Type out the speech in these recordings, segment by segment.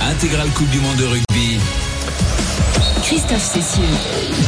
Intégrale Coupe du Monde de rugby. Christophe Cessieux.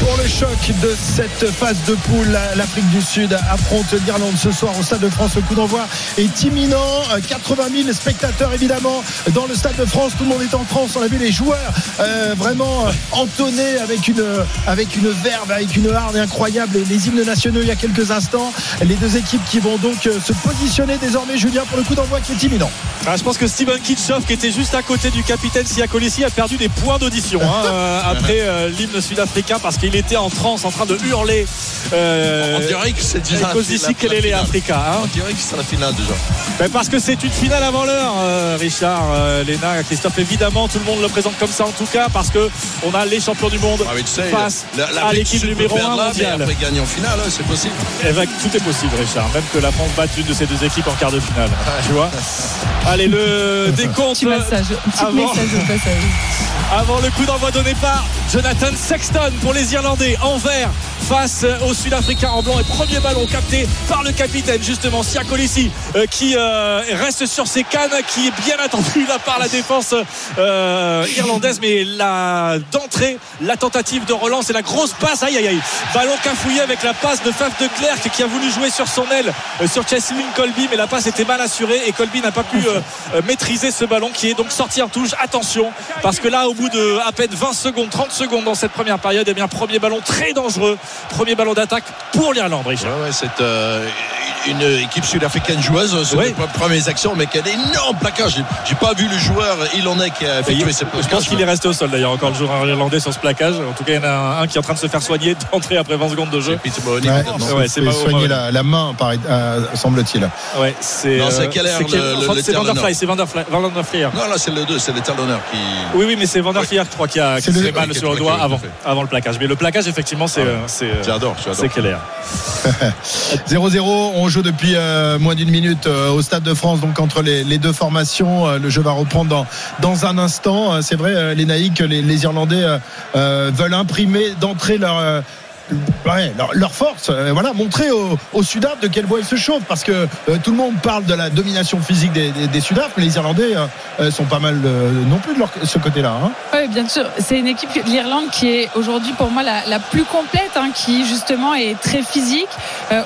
Pour le choc de cette phase de poule, l'Afrique du Sud affronte l'Irlande ce soir au Stade de France. Le coup d'envoi est imminent. 80 000 spectateurs évidemment dans le Stade de France. Tout le monde est en France. On a vu les joueurs euh, vraiment entonner avec une, avec une verve, avec une harne incroyable. Les hymnes nationaux il y a quelques instants. Les deux équipes qui vont donc euh, se positionner désormais, Julien, pour le coup d'envoi qui est imminent. Ah, je pense que Steven Kitchoff, qui était juste à côté du capitaine Siakolisi, a perdu des points d'audition hein, euh, après euh, l'hymne sud-africain parce qu'il était en transe en train de hurler. Euh, on dirait que c'est déjà ici quel est les Africa hein. On dirait que c'est la finale déjà. Ben parce que c'est une finale avant l'heure, euh, Richard, euh, Léna, Christophe. Évidemment, tout le monde le présente comme ça en tout cas parce que on a les champions du monde Ah, tu sais, face la- la- à l'équipe numéro 1 perdre là, mais mondiale. Après gagner en finale, hein, c'est possible. Eh ben, tout est possible, Richard. Même que la France batte une de ces deux équipes en quart de finale. Tu vois Allez, le décompte. Petit massage, petit avant- message au passage. Avant le coup d'envoi donné par Jonathan Sexton pour les Irlandais en vert face aux Sud-Africains en blanc. Et premier ballon capté par le capitaine justement Siakolisi euh, qui euh, reste sur ses cannes qui est bien attendu là par la défense euh, irlandaise. Mais la d'entrée la tentative de relance et la grosse passe aïe aïe aïe. Ballon cafouillé avec la passe de Faf de Klerk qui a voulu jouer sur son aile euh, sur Cheslin Colby mais la passe était mal assurée et Colby n'a pas pu euh, euh, maîtriser ce ballon qui est donc sorti en touche. Attention parce que là au bout de à peine 20 secondes 30 secondes dans cette première période et bien premier ballon très dangereux premier ballon d'attaque pour l'Irlande Richard Ouais, ouais, c'est euh, une équipe sud-africaine joueuse sur Oui. les pre- premières actions, mais qui a d'énormes plaquages. J'ai- J'ai pas vu le joueur irlandais qui a effectué je plaquages. pense qu'il est resté au sol d'ailleurs encore le joueur irlandais sur ce plaquage en tout cas il y en a un qui est en train de se faire soigner d'entrée après 20 secondes de jeu Ouais, Ouais, il c'est s'est pas- soigné ouais. la, la main, euh, semble-t-il. ouais c'est Non, c'est euh, c'est quel- le- le c'est Vanderfly talonneur. c'est Vanderfly Non, là, c'est le 2, c'est l'étalonneur qui. Oui, oui, mais c'est Van der Flier, je crois, qui a qui le- mal sur le doigt avant, avant le plaquage. Mais le plaquage, effectivement, c'est Ah euh, c'est euh, J'adore, c'est Keller. 0-0, on joue depuis euh, moins d'une minute euh, au Stade de France, donc entre les, les deux formations. Euh, le jeu va reprendre dans, dans un instant. C'est vrai, euh, les naïcs, les, les Irlandais euh, euh, veulent imprimer d'entrée leur. Leur, force, euh, voilà, montrer aux au Sudaf de quelle voie ils se chauffent, parce que euh, tout le monde parle de la domination physique des, des, des mais les Irlandais euh, sont pas mal non plus de leur, ce côté-là. hein. Oui, bien sûr. C'est une équipe de l'Irlande qui est aujourd'hui pour moi la, la plus complète, hein, qui justement est très physique.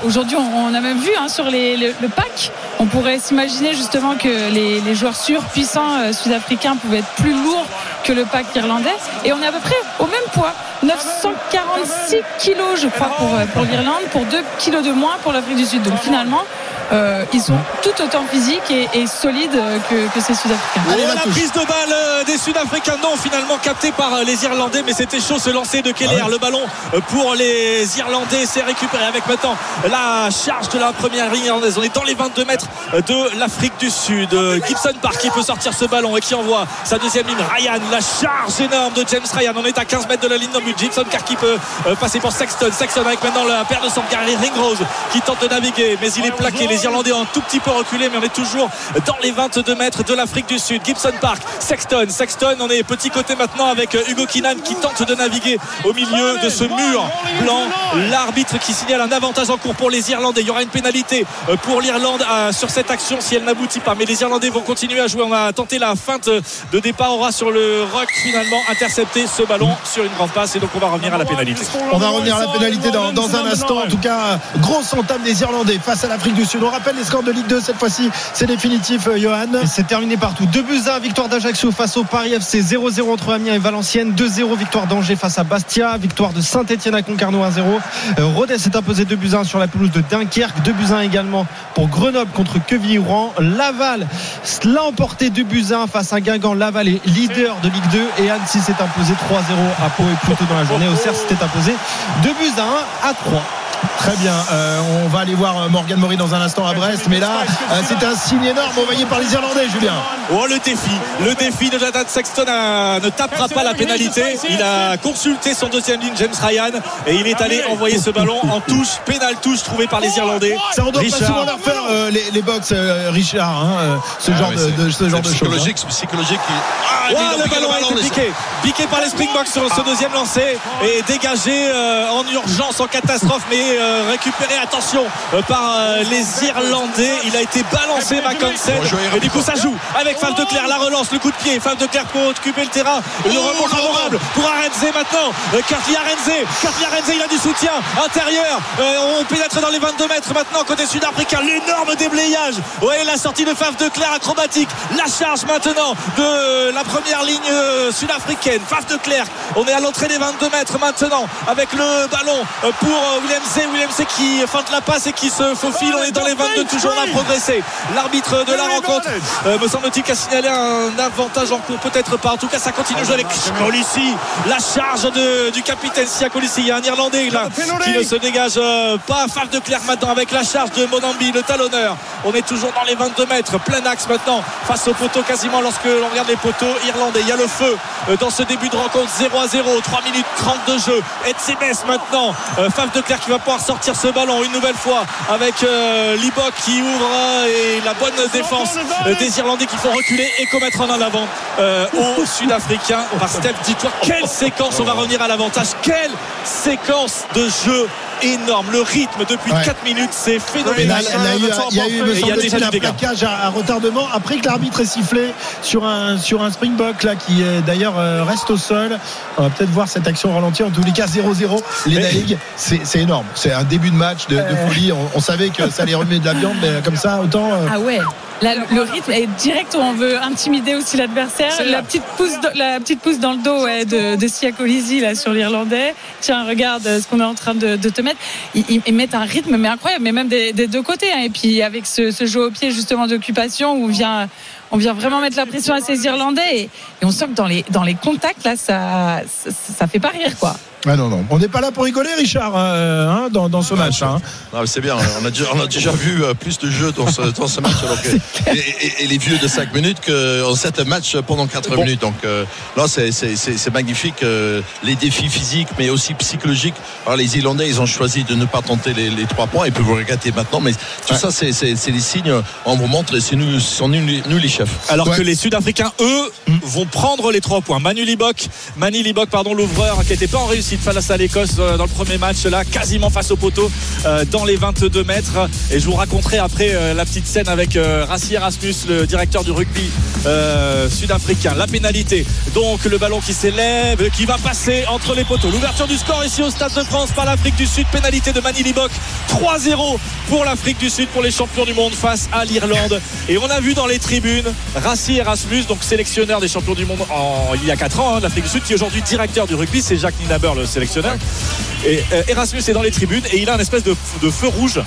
Aujourd'hui, on, a même vu hein, sur le, pack, on pourrait s'imaginer justement que les, joueurs surpuissants euh, sud-africains pouvaient être plus lourds que le pack irlandais. Et on est à peu près au même poids. 946 je crois, pour, euh, pour l'Irlande, pour 2 kilos de moins pour l'Afrique du Sud. Donc finalement, euh, ils sont tout autant physiques et, et solides que, que ces Sud-Africains. Allez, Oh, la la prise de balle euh, des Sud-Africains, non, finalement capté par euh, les Irlandais, mais c'était chaud ce lancer de Keller. Ah ouais. Le ballon pour les Irlandais, c'est récupéré avec maintenant la charge de la première ligne irlandaise. On est dans les 22 mètres de l'Afrique du Sud. Gibson Park qui peut sortir ce ballon et qui envoie sa deuxième ligne. Ryan, la charge énorme de James Ryan. On est à 15 mètres de la ligne non but. Gibson Park qui peut passer pour Sexton. Sexton avec maintenant la paire de son Gary Ringrose qui tente de naviguer, mais il est plaqué. Les Irlandais ont un tout petit peu reculé, mais on est toujours dans les 22 mètres de l'Afrique du Sud. Gibson Park, Sexton, Sexton. On est petit côté maintenant avec euh, Hugo Kinan qui tente de naviguer au milieu de ce mur blanc. L'arbitre qui signale un avantage en cours pour les Irlandais. Il y aura une pénalité euh, pour l'Irlande euh, sur cette action si elle n'aboutit pas. Mais les Irlandais vont continuer à jouer. On a tenté la feinte de départ. Aura sur le rock finalement intercepté ce ballon sur une grande passe et donc on va revenir à la pénalité. On va revenir à la pénalité dans, dans un instant. En tout cas, grosse entame des Irlandais face à l'Afrique du Sud. Rappelle les scores de Ligue 2 cette fois-ci. C'est définitif, euh, Johan. C'est terminé partout. 2 buts à 1, victoire d'Ajaccio face au Paris FC 0-0 entre Amiens et Valenciennes. 2-0 victoire d'Angers face à Bastia. Victoire de Saint-Etienne à Concarneau 1-0. Euh, Rodez s'est imposé 2 buts à 1 sur la pelouse de Dunkerque. 2 buts à 1 également pour Grenoble contre Quevilly-Rouen. Laval l'a emporté 2 buts à 1 face à Guingamp. Laval est leader de Ligue 2 et Annecy s'est imposé 3-0 à Pau et plus tôt dans la journée. Auxerre s'était imposé 2 buts à 1 à 3. Très bien. Euh, on va aller voir euh, Morgan Maury dans un instant à Brest. Mais là, euh, c'est un signe énorme envoyé par les Irlandais, Julien. Oh le défi, le défi de Jonathan Sexton ne tapera pas la pénalité. Il a consulté son deuxième ligne James Ryan et il est allé envoyer ce ballon en touche, pénale touche trouvée par les Irlandais. Ça, on doit pas Richard. souvent leur faire euh, les, les box, euh, Richard. hein, ce Ah genre de, de- ce genre de c'est choses. hein. psychologique, c'est psychologique. qui- Ah, le piqué ballon a été piqué, piqué par les Springboks sur ce deuxième lancé et dégagé euh, en urgence, en catastrophe, mais euh, récupéré, attention, euh, par euh, les Irlandais. Il a été balancé, Mackensen. Et du coup, ça joue avec Faf de Clerc. La relance, le coup de pied. Faf de Clerc pour occuper le terrain. Le rebond favorable pour Arenze maintenant. Carly Arenze. Carly Arenze, il a du soutien intérieur. On pénètre dans les 22 mètres maintenant côté sud-africain. L'énorme déblayage. Ouais, la sortie de Faf de Clerc acrobatique. La charge maintenant de la première ligne sud-africaine. Faf de Clerc. On est à l'entrée des 22 mètres maintenant avec le ballon pour William C. William C qui feinte la passe et qui se faufile. On est dans les 22 toujours on a progressé. L'arbitre de la rencontre euh, me semble-t-il qu'a signalé un avantage en cours. Peut-être pas. En tout cas, ça continue de jouer avec Colissi. La charge de- du capitaine Sia Colissi. Il y a un Irlandais là qui ne se dégage euh, pas. Faf de Clerc maintenant avec la charge de Monambi, le talonneur. On est toujours dans les 22 mètres. Plein axe maintenant face au poteau quasiment lorsque l'on regarde les poteaux irlandais. Il y a le feu euh, dans ce début de rencontre 0 à 0. 3 minutes 30 de jeu. Etzebes maintenant. Faf de Clerc qui va pouvoir sortir ce ballon une nouvelle fois avec euh, Libok qui ouvre euh, et la bonne défense des Irlandais qui font reculer et commettre en avant euh, aux Sud-Africains par Steph Ditoir. Quelle séquence on va revenir à l'avantage. Quelle séquence de jeu énorme. Le rythme depuis Ouais. 4 minutes, c'est phénoménal. il y a- eu, me Et il y a déjà un plaquage à, à retardement après que l'arbitre ait sifflé sur un, sur un Springbok là, qui euh, d'ailleurs euh, reste au sol. On va peut-être voir cette action ralentie. En tous les cas, 0-0. Les League, c'est énorme. C'est un début de match de, de folie. On, on savait que ça allait remettre de la viande, mais comme ça, autant. euh, Ah ouais. Là, le- rythme est direct où on veut intimider aussi l'adversaire. La petite pousse, la petite pousse dans le dos ouais, de, de Sia Colisi, là sur l'Irlandais. Tiens, regarde euh, ce qu'on est en train de, de te mettre. Ils, ils- ils mettent un rythme mais incroyable, mais même des, des deux côtés. hein. Et puis avec ce, ce jeu au pied justement d'occupation où on vient, on vient vraiment mettre la pression à ces Irlandais et, et on sent que dans les dans les contacts là, ça ça, ça fait pas rire quoi. Ah non, non. On n'est pas là pour rigoler, Richard, euh, hein, dans, dans ce match. hein. Mais c'est bien. On a déjà, on a déjà vu euh, plus de jeux dans ce, dans ce match. donc, euh, et, et- et les vieux de 5 minutes qu'en 7 matchs pendant 4 minutes. Donc euh, là, c'est- c'est c'est- c'est magnifique. euh, les défis physiques, mais aussi psychologiques. Alors, les Irlandais, ils ont choisi de ne pas tenter les, les 3 points. Ils peuvent regretter maintenant. Mais tout ça, c'est les signes. On vous montre, c'est nous, ce sont nous, nous les chefs. Alors Ouais. que les Sud-Africains, eux, vont prendre les trois points. Manu Libok, Mani Libok, pardon, l'ouvreur, qui n'était pas en réussite face à l'Écosse euh, dans le premier match, là, quasiment face au poteau, euh, dans les 22 mètres. Et je vous raconterai après euh, la petite scène avec Rassi Erasmus, le directeur du rugby sud-africain. La pénalité. Donc le ballon qui s'élève, qui va passer entre les poteaux. L'ouverture du score ici au Stade de France par l'Afrique du Sud. Pénalité de Mani Libok. 3-0 pour l'Afrique du Sud, pour les champions du monde face à l'Irlande. Et on a vu dans les tribunes Rassi Erasmus, donc sélectionneur des champions du monde en, il y a 4 ans, hein, l'Afrique du Sud, qui est aujourd'hui directeur du rugby. C'est Jacques Ninaber, le sélectionneur. Et euh, Erasmus est dans les tribunes et il a un espèce de, feu rouge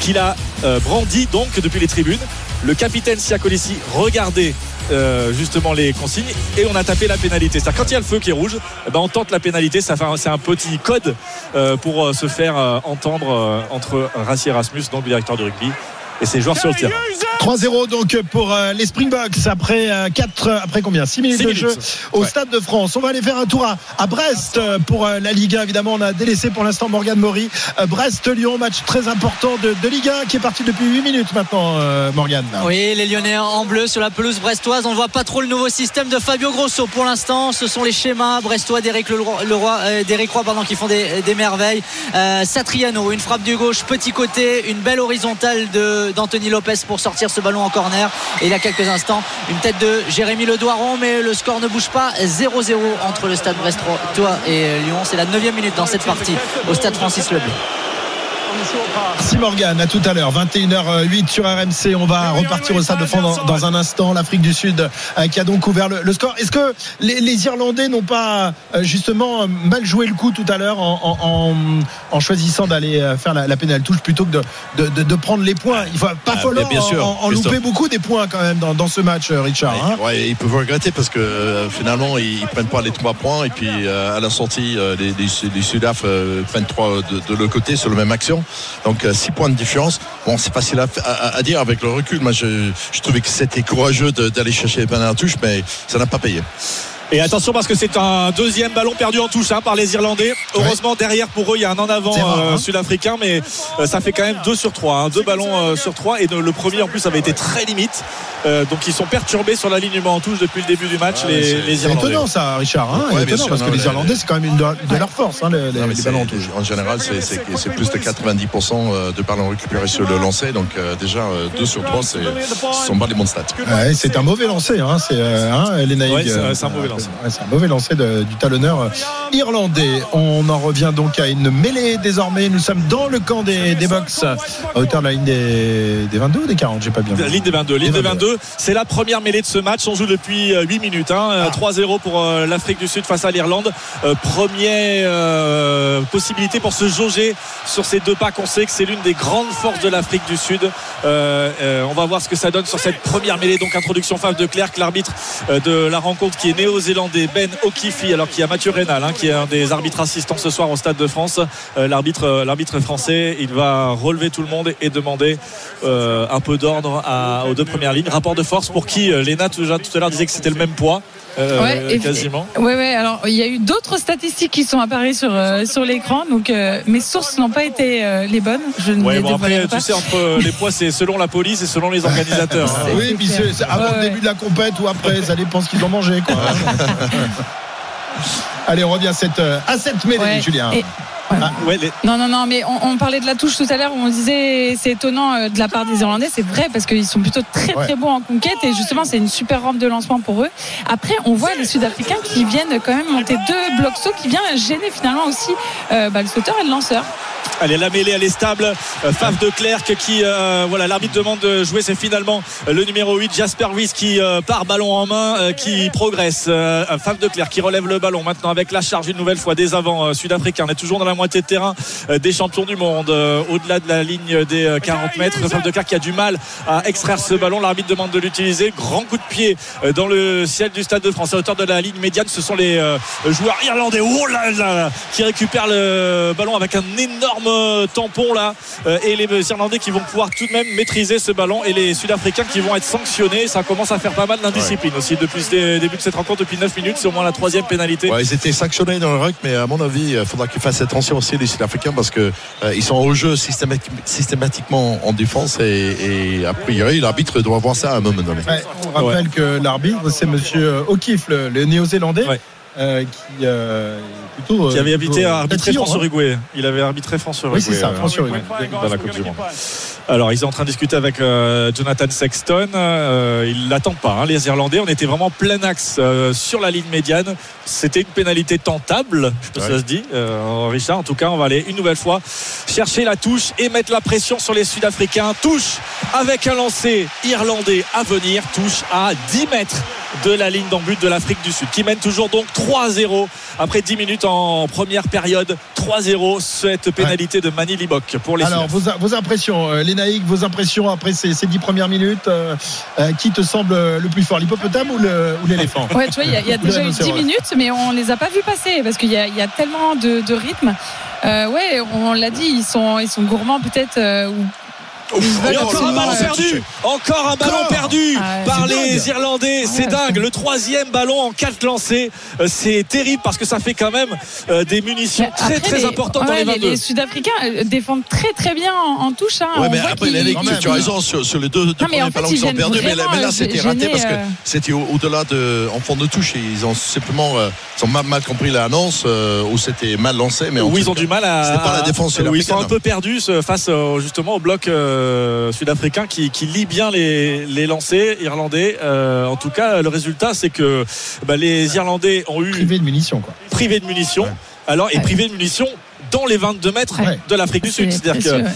qu'il a euh, brandi donc depuis les tribunes. Le capitaine Siakolissi regardait euh, justement les consignes et on a tapé la pénalité. C'est-à-dire quand il y a le feu qui est rouge, eh ben, on tente la pénalité. Ça c'est un petit code pour se faire entendre entre Rassi Erasmus, donc le directeur du rugby, et ses joueurs sur le terrain. 3-0 donc pour euh, les Springboks après 4 après combien? 6 minutes de minutes. jeu au Ouais. Stade de France. On va aller faire un tour à, à Brest euh, pour euh, la Ligue 1 évidemment on a délaissé pour l'instant Morgan Maury. Euh, Brest-Lyon match très important de, de Ligue 1 qui est parti depuis 8 minutes maintenant euh, Morgan. Oui, les Lyonnais en bleu sur la pelouse brestoise. On ne voit pas trop le nouveau système de Fabio Grosso pour l'instant. Ce sont les schémas brestois d'Éric Leroy, Leroy- euh, Roy pardon, qui font des, des merveilles. Euh, Satriano, une frappe du gauche, petit côté, une belle horizontale de, d'Anthony Lopez pour sortir ce ballon en corner. Et il y a quelques instants, une tête de Jérémy Ledoiron, mais le score ne bouge pas. 0-0 entre le stade brestois et Lyon. C'est la 9 minute dans cette partie au stade Francis Leblanc. Merci Morgan, à tout à l'heure, 21h08 sur RMC. On va repartir au Stade de France dans, dans un instant. L'Afrique du Sud euh, qui a donc ouvert le, le score. Est-ce que les, les Irlandais n'ont pas euh, justement mal joué le coup tout à l'heure en, en- en- en choisissant d'aller euh, faire la, la pénale touche plutôt que de, de, de- de prendre les points? Il faut pas Ah, falloir bien sûr, en, louper beaucoup des points quand même dans, dans ce match, Richard. hein? Ouais, ils peuvent regretter parce que euh, finalement ils, ils prennent pas les trois points et puis euh, à la sortie euh, les, les, les Sudaf euh, prennent trois de, de l'autre côté sur la même action. Donc euh, six points de différence. Bon, c'est facile à, dire avec le recul. Moi, je, trouvais que c'était courageux d'aller chercher les à touche, mais ça n'a pas payé. Et attention parce que c'est un deuxième ballon perdu en touche hein, par les Irlandais. Heureusement derrière pour eux il y a un en avant C'est euh, hein. sud-africain mais euh, ça fait quand même 2 sur 3 deux ballons euh, sur 3 et de- le premier en plus avait été très limite Euh, donc ils sont perturbés sur l'alignement en touche depuis le début du match Ouais, les, c'est- les C'est Irlandais. étonnant ça, Richard. Hein Ouais, étonnant, sûr, parce non, que les Irlandais, c'est quand même une de, de leur force, hein, les, les- Non, les c'est- ballons en touche. En général, c'est- c'est c'est plus de 90% de ballons récupérés sur le lancer. Donc, euh, déjà, 2 sur 3, ce sont pas des bons stats. Ouais, c'est un mauvais lancer, hein, c'est euh, hein, les c'est- euh, c'est un mauvais lancer. Ouais, c'est un mauvais lancer de- du talonneur euh, irlandais. On en revient donc à une mêlée désormais. Nous sommes dans le camp des, des box à hauteur de la ligne des, des 22 ou des 40, j'ai pas bien vu. Ligne des 22. Ligne des des 22. C'est la première mêlée de ce match. On joue depuis euh, 8 minutes. hein. Euh, 3-0 pour euh, l'Afrique du Sud face à l'Irlande. Euh, Première euh, possibilité pour se jauger sur ces deux packs. On sait que c'est l'une des grandes forces de l'Afrique du Sud. Euh, euh, on va voir ce que ça donne sur cette première mêlée. Donc introduction Fave de Clerc, l'arbitre euh, de la rencontre qui est néo-zélandais Ben O'Keefe. Alors qu'il y a Mathieu Rénal hein, qui est un des arbitres assistants ce soir au Stade de France. Euh, l'arbitre, euh, l'arbitre français, il va relever tout le monde et demander euh, un peu d'ordre aux deux premières lignes. Rapport de force pour qui Léna tout à l'heure disait que c'était le même poids. Euh, Ouais, quasiment. Ouais, ouais. Alors, il y a eu d'autres statistiques qui sont apparues sur euh, sur l'écran, donc euh, mes sources n'ont pas été euh, les bonnes. Je ne Ouais, les bon après, pas. tu sais, entre les poids, c'est selon la police et selon les organisateurs. hein. Oui, puis c'est c'est avant Ouais, le ouais. début de la compète ou après, ça dépend ce qu'ils ont mangé. Quoi. Allez, on revient à cette, à cette mêlée, Ouais. Julien. Et- Ouais, les- Non, non, non, mais on, on parlait de la touche tout à l'heure où on disait c'est étonnant euh, de la part des Irlandais. C'est vrai parce qu'ils sont plutôt très Ouais. très bons en conquête et justement c'est une super rampe de lancement pour eux. Après, on voit les Sud-Africains qui viennent quand même monter deux blocs sauts qui viennent gêner finalement aussi euh, bah, le sauteur et le lanceur. Allez, la mêlée, elle est stable. Euh, Faf de Clerc qui, euh, voilà, l'arbitre demande de jouer. C'est finalement le numéro 8, Jasper Ruiz, qui euh, part ballon en main, euh, qui progresse. Euh, Faf de Clerc qui relève le ballon maintenant avec la charge une nouvelle fois des avants euh, sud-africains. On est toujours dans la moitié de terrain des champions du monde, euh, au-delà de la ligne des euh, 40 mètres. Faf de Clerc qui a du mal à extraire ce ballon. L'arbitre demande de l'utiliser. Grand coup de pied dans le ciel du Stade de France à hauteur de la ligne médiane. Ce sont les euh, joueurs irlandais. Oh là là, qui récupèrent le ballon avec un énorme euh, tampon là Euh, et les Irlandais qui vont pouvoir tout de même maîtriser ce ballon et les Sud-Africains qui vont être sanctionnés ça commence à faire pas mal d'indiscipline aussi depuis le début de cette rencontre depuis 9 minutes c'est au moins la troisième pénalité Ouais, ils étaient sanctionnés dans le ruck, mais à mon avis, il faudra qu'ils fassent attention aussi les Sud-Africains parce que euh, ils sont au jeu systémati- systématiquement en défense et, et a priori l'arbitre doit voir ça à un moment donné. Ouais, on rappelle que l'arbitre, c'est monsieur O'Keefe, le, le néo-zélandais, Ouais. euh, qui euh, est plutôt. qui avait euh, habité plutôt à arbitrer tatillon, hein. France-Uruguay il avait arbitré France-Uruguay Oui, c'est ça, euh, France-Uruguay. dans la Coupe du Monde Alors, ils sont en train de discuter avec euh, Jonathan Sexton. Euh, ils l'attendent pas, hein, les Irlandais. On était vraiment plein axe euh, sur la ligne médiane. C'était une pénalité tentable, je sais pas si Ouais. ça se dit, euh, Richard. En tout cas, on va aller une nouvelle fois chercher la touche et mettre la pression sur les Sud-Africains. Touche avec un lancer irlandais à venir. Touche à 10 mètres de la ligne d'en but de l'Afrique du Sud, qui mène toujours donc 3-0 après 10 minutes en première période. 3-0, cette pénalité de Mani Libok pour les Alors, vos, vos impressions, euh, vos impressions après ces, ces dix premières minutes, euh, euh, qui te semble le plus fort, l'hippopotame ou le- ou l'éléphant? Ouais, tu vois, il y a, il y a déjà eu 10 rhinocéros. minutes, mais on les a pas vus passer parce qu'il y a, il y a tellement de, de rythme. Euh, ouais, on l'a dit, ils sont, ils sont gourmands peut-être. euh, ou- Et encore un ballon perdu Encore un ballon perdu par les. Irlandais, c'est dingue. Le troisième ballon en quatre lancés, Euh, c'est terrible parce que ça fait quand même euh, des munitions très très importantes dans les 22. Les Sud-Africains euh, défendent très très bien en, touche. Hein. Ouais, mais après, tu, as raison sur, les deux, premiers ballons ils qui sont perdus, mais là, c'était raté parce que c'était au- au-delà de en fond de touche. Ils ont simplement ont mal, compris l'annonce ou c'était mal lancé, mais en où ils ont du mal à. c'était pas la défense où ils sont un peu perdus face justement au bloc euh, sud-africain qui, qui lit bien les, les lancers irlandais. Euh, en tout cas, le résultat, c'est que bah, les Irlandais ont eu Privé de munitions, quoi. privé de munitions. Ouais. Alors, et Ouais. privé de munitions dans les 22 mètres Ouais. de l'Afrique du Sud. c'est C'est-à-dire que.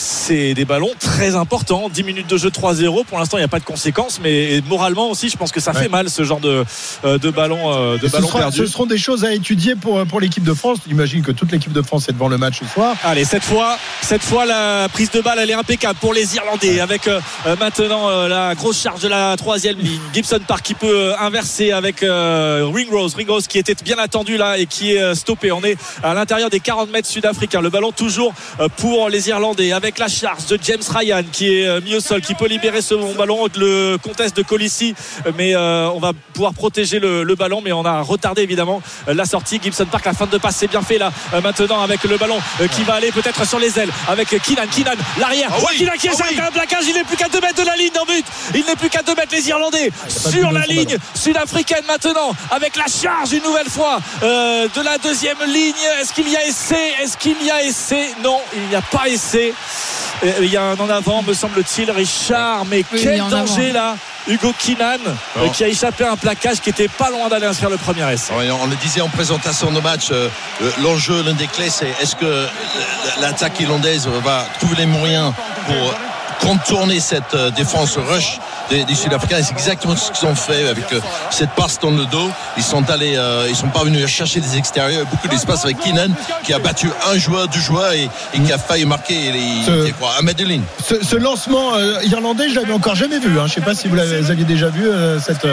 C'est des ballons très importants. 10 minutes de jeu 3-0. Pour l'instant, il n'y a pas de conséquences, mais moralement aussi, je pense que ça Ouais. fait mal ce genre de, euh, de ballon, euh, de ce, ballon sera- perdu. ce seront des choses à étudier pour, pour l'équipe de France. J'imagine que toute l'équipe de France est devant le match ce soir. Allez, cette fois, cette fois, la prise de balle, elle est impeccable pour les Irlandais. Avec euh, euh, maintenant euh, la grosse charge de la troisième ligne. Gibson Park qui peut euh, inverser avec euh, Ringrose. Ringrose qui était bien attendu là et qui est euh, stoppé. On est à l'intérieur des 40 mètres sud-africains. Le ballon toujours euh, pour les Irlandais avec avec la charge de James Ryan qui est euh, mis au sol, qui peut libérer ce bon ballon. Le conteste de Colissi, mais euh, on va pouvoir protéger le, le ballon, mais on a retardé évidemment euh, la sortie. Gibson Park, la fin de passe, c'est bien fait là euh, maintenant avec le ballon euh, qui va aller peut-être sur les ailes avec Kinan. Kinan, l'arrière. Ah oui, Kinan qui ah échappe oui. un plaquage, il n'est plus qu'à 2 mètres de la ligne en but. Il n'est plus qu'à 2 mètres les Irlandais de sur la ligne sud-africaine maintenant avec la charge une nouvelle fois euh, de la deuxième ligne. Est-ce qu'il y a essai? Est-ce qu'il y a essai? Non, il n'y a pas essai. Il y a un en avant, me semble-t-il, Richard. Mais Oui, quel danger là Hugo Kinan euh, qui a échappé à un plaquage qui était pas loin d'aller inscrire le premier essai. On le disait en présentation de match, euh, euh, l'enjeu, l'un des clés, c'est est-ce que euh, l'attaque irlandaise va trouver les moyens pour contourner cette défense rush des, des Sud-Africains et c'est exactement ce qu'ils ont fait avec euh, cette passe dans le dos. Ils sont allés, euh, ils sont pas venus chercher des extérieurs, beaucoup d'espace avec Keenan qui a battu un joueur, deux joueurs et, et qui a failli marquer les, Ce- quoi, ligne. Ce, ce lancement euh, irlandais, je l'avais encore jamais vu. hein. Je ne sais pas si vous l'avez- vous aviez déjà vu euh, cette,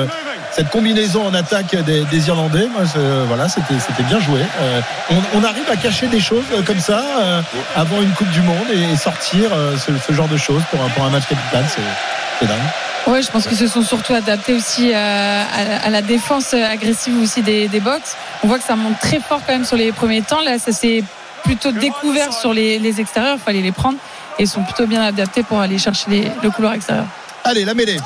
cette combinaison en attaque des, des Irlandais. Moi, voilà, c'était c'était bien joué. Euh, on, on arrive à cacher des choses comme ça euh, avant une Coupe du Monde et, et sortir euh, ce, ce genre de choses pour un, pour un match capital. C'est c'est dingue. Ouais, je pense qu'ils se sont surtout adaptés aussi euh, à, la- à la défense agressive aussi des, des box. On voit que ça monte très fort quand même sur les premiers temps. Là, ça s'est plutôt découvert sur les, les extérieurs. Il fallait les prendre et ils sont plutôt bien adaptés pour aller chercher les- le couloir extérieur. Allez, la mêlée.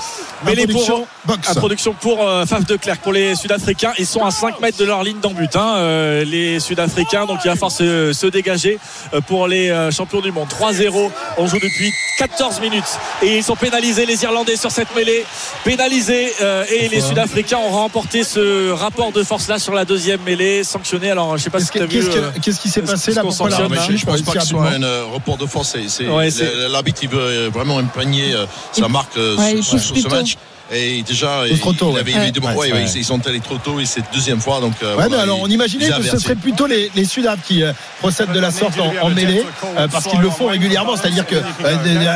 Mêlée pour- Introduction, box. À production pour euh, Faf de Clerc pour les Sud-Africains. Ils sont à 5 mètres de leur ligne d'en but. hein, euh, les Sud-Africains, donc il va falloir se, se dégager euh, pour les euh, champions du monde. 3-0. On joue depuis 14 minutes et ils sont pénalisés les Irlandais sur cette mêlée. Pénalisés euh, et les Sud-Africains ont remporté ce rapport de force là sur la deuxième mêlée sanctionné. Alors je sais pas si Qu'est-ce tu as que- vu. qu'est-ce euh, que- qu'est-ce qui s'est passé là sanctionne, l'arbitre hein je pense pas que ce soit rapidement un euh, report de force. c'est- c'est- Ouais, c'est- le- L'arbitre il veut euh, vraiment imprégner euh, sa marque euh, ouais, sur, sur ce match. Et déjà, trop tôt, il ouais. avait Ouais. évidemment, Ouais, ouais, ouais. ouais, ils sont allés trop tôt et c'est deuxième fois. Donc, euh, Ouais, mais voilà, alors on imaginait que ce serait plutôt les, les Sudaf qui euh, procèdent de la sorte en, en mêlée euh, parce qu'ils le font régulièrement, c'est-à-dire que euh,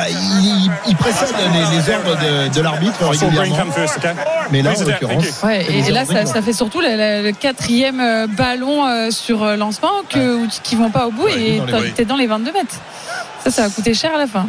ils, ils précèdent les, les ordres de, de l'arbitre régulièrement. Mais là, en l'occurrence, et, là, ça, fait surtout le, le- le quatrième ballon euh, sur lancement que, qui vont pas au bout Ouais, et t'es dans les 22 mètres. Ça, ça va coûter cher à la fin.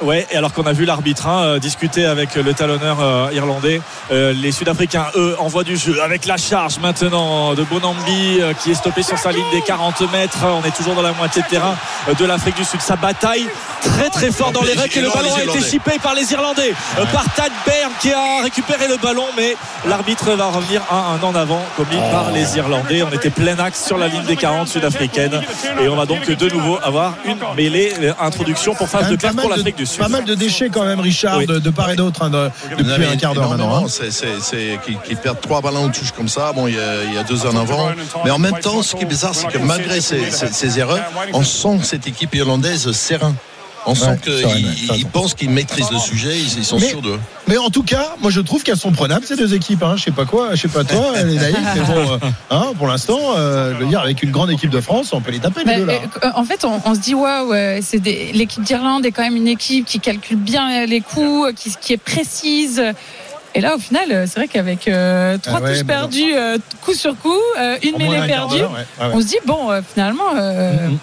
Ouais, et alors qu'on a vu l'arbitre hein, euh, discuter avec le talonneur euh, irlandais, Euh, les Sudafricains, eux, envoient du jeu avec la charge maintenant de Bonambi euh, qui est stoppé sur sa ligne des 40 mètres. On est toujours dans la moitié de terrain de l'Afrique du Sud. Ça bataille très très fort dans les Les- règles et le ballon a été chippé par les Irlandais, euh, par Tad Bern qui a récupéré le ballon, mais l'arbitre va revenir à un en avant commis par les Irlandais. On était plein axe sur la ligne des 40 sud-africaines et on va donc de nouveau avoir une mêlée euh, introduction pour phase de même clair pas pour mal du Sud. Pas mal de déchets quand même, Richard, Oui. de, de part et d'autre, hein, de- depuis un quart d'heure maintenant. hein. C'est, c'est, c'est, qu'ils, perdent trois ballons en touche comme ça. Bon, il y, a, il y a deux en avant. Mais en même temps, ce qui est bizarre, c'est que malgré ces, ces- ces erreurs, on sent cette équipe irlandaise serein. On sent Ouais, qu'ils pensent qu'ils maîtrisent le sujet, ils, ils sont Mais- sûrs d'eux. Mais en tout cas, moi je trouve qu'elles sont prenables ces deux équipes. Hein. Je sais pas quoi, je sais pas toi, les naïfs, mais bon, euh, hein, pour l'instant, euh, je veux dire, avec une grande équipe de France, on peut les taper les Mais, deux là. euh, en fait, on, on se dit waouh, c'est des- l'équipe d'Irlande est quand même une équipe qui calcule bien les coups, qui, qui est précise. Et là, au final, c'est vrai qu'avec euh, trois Ah ouais, touches perdues, euh, coup sur coup, euh, une mêlée perdue, ouais, ouais. on se dit bon, euh, finalement, euh, Mhm.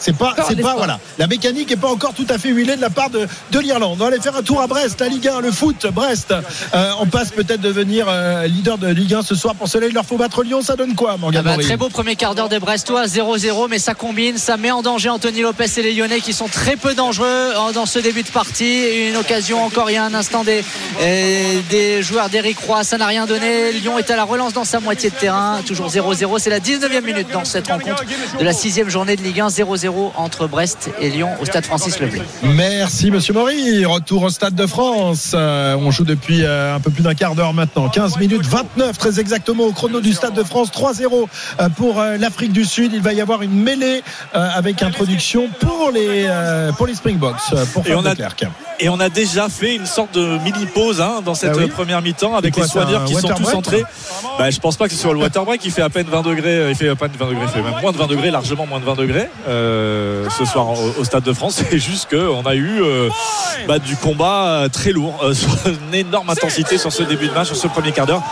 C'est pas, c'est pas, voilà. La mécanique est pas encore tout à fait huilée de la part de, de l'Irlande. On va aller faire un tour à Brest, la Ligue 1, le foot, Brest. Euh, on passe peut-être devenir euh, leader de Ligue 1 ce soir. Pour cela, il leur faut battre Lyon. Ça donne quoi, Ah Morgan bah, Maury très beau premier quart d'heure des Brestois, 0-0, mais ça combine, ça met en danger Anthony Lopez et les Lyonnais qui sont très peu dangereux euh, dans ce début de partie. Une occasion encore il y a un instant des, euh, des joueurs d'Eric Roy, ça n'a rien donné. Lyon est à la relance dans sa moitié de terrain, toujours 0-0. C'est la 19e minute dans cette rencontre de la sixième journée de Ligue 1, 0-0 entre Brest et Lyon au stade Francis Leblay. Merci Monsieur Maury. Retour au Stade de France. Euh, on joue depuis euh, un peu plus d'un quart d'heure maintenant. 15 minutes 29 très exactement au chrono du Stade de France. 3-0 euh, pour euh, l'Afrique du Sud. Il va y avoir une mêlée euh, avec introduction pour les euh, pour les Springboks pour Et on a-. Et on a déjà fait une sorte de mini pause hein, dans cette Ah oui première mi-temps avec C'est quoi, les soigneurs c'est qui sont tous break entrés. Bah, je pense pas que ce soit le water break. Il fait à peine 20 degrés. Il fait à peine 20 degrés. Il fait même moins de 20 degrés, largement moins de 20 degrés euh, ce soir au, Stade de France. C'est juste qu'on a eu euh, bah, du combat euh, très lourd, euh, une énorme intensité sur ce début de match, sur ce premier quart d'heure.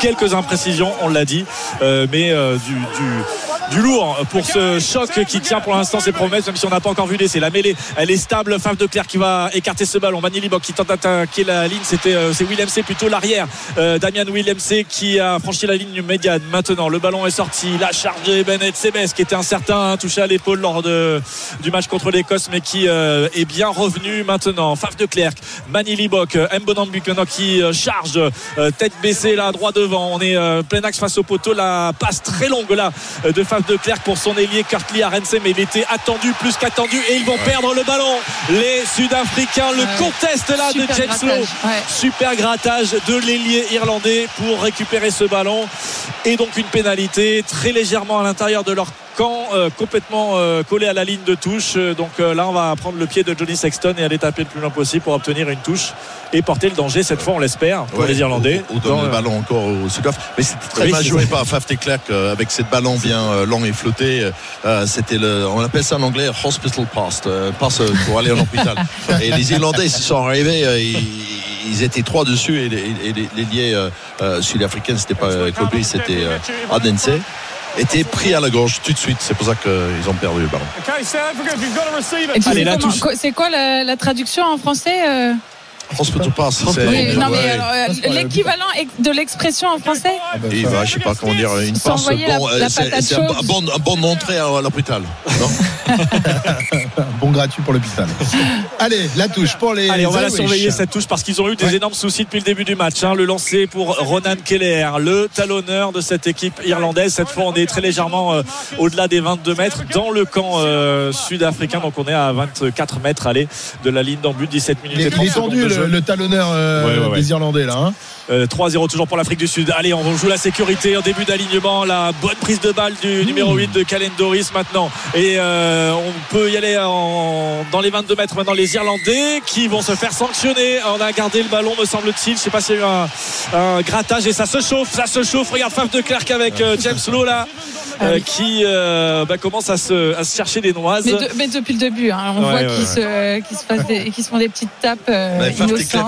Quelques imprécisions, on l'a dit, euh, mais euh, du- du lourd pour ce choc qui tient pour l'instant ses promesses, même si on n'a pas encore vu l'essai. La mêlée, elle est stable. Fave de Clerc qui va écarter ce ballon. Manili Bok qui tente d'attaquer la ligne. C'était euh, c'est Willem C plutôt l'arrière. Euh, Damian Willem C qui a franchi la ligne médiane. Maintenant, le ballon est sorti. La charge de Bennett Sebes qui était incertain, hein, touché à l'épaule lors de, du match contre l'Écosse, mais qui euh, est bien revenu maintenant. Fave de Clerc, Manili Bok, Mbonambuk maintenant qui euh, charge, euh, tête baissée là, droit devant. On est euh, plein axe face au poteau. La passe très longue là euh, de De Clerc pour son ailier Kartli Arense, mais il était attendu plus qu'attendu et ils vont perdre le ballon. Les Sud-Africains le Ouais. contestent là Super de James. Lowe. Ouais. Super grattage de l'ailier irlandais pour récupérer ce ballon. Et donc une pénalité très légèrement à l'intérieur de leur euh, complètement euh, collé à la ligne de touche. Euh, Donc euh, là, on va prendre le pied de Johnny Sexton et aller taper le plus loin possible pour obtenir une touche et porter le danger. Cette fois, on l'espère, pour Ouais, les Irlandais. Ou, ou donner Dans, le ballon encore au Sud-Af. Mais c'était très Oui, mal joué par Faf avec cette ballon bien long et flotté. C'était le, on appelle ça en anglais hospital pass, passe pour aller en hôpital. et les Irlandais, ils se sont arrivés, ils, ils étaient trois dessus et les, les, les liés sud-africains, c'était pas Kobe, c'était Adense étaient pris à la gorge tout de suite. C'est pour ça qu'ils ont perdu le ballon. Allez, quoi- C'est quoi la, la traduction en français Hospital pass, c'est. Oui, non, mais ouais. alors, euh, l'équivalent de l'expression en français Ah ben, bah, je sais pas comment dire, une passe bon, euh, c'est un, bon, un bon entrée à l'hôpital. Bon gratuit pour l'hôpital. Allez, la touche pour les. Allez, on va la surveiller cette touche parce qu'ils ont eu des Ouais. énormes soucis depuis le début du match. hein. Le lancer pour Ronan Keller, le talonneur de cette équipe irlandaise. Cette fois, on est très légèrement euh, au-delà des 22 mètres dans le camp euh, sud-africain. Donc, on est à 24 mètres allez, de la ligne d'en but. 17 minutes Il et est, 30 il est secondes. Le, le talonneur euh, Ouais, ouais, ouais. des Irlandais là. hein. Euh, 3-0 toujours pour l'Afrique du Sud. Allez, on joue la sécurité en début d'alignement. La bonne prise de balle du numéro 8 de Calen Doris maintenant. Et euh, on peut y aller en- dans les 22 mètres maintenant. Les Irlandais qui vont se faire sanctionner. On a gardé le ballon, me semble-t-il. Je sais pas s'il y a eu un, un grattage et ça se chauffe. Ça se chauffe. Regarde Faf de Clerc avec James Lowe là. Euh, qui euh, bah, commence à se, à se chercher des noises. mais, de- mais depuis le début, hein, on Ouais, voit ouais, qu'ils se, qu'ils se, qu'ils se font des petites tapes euh,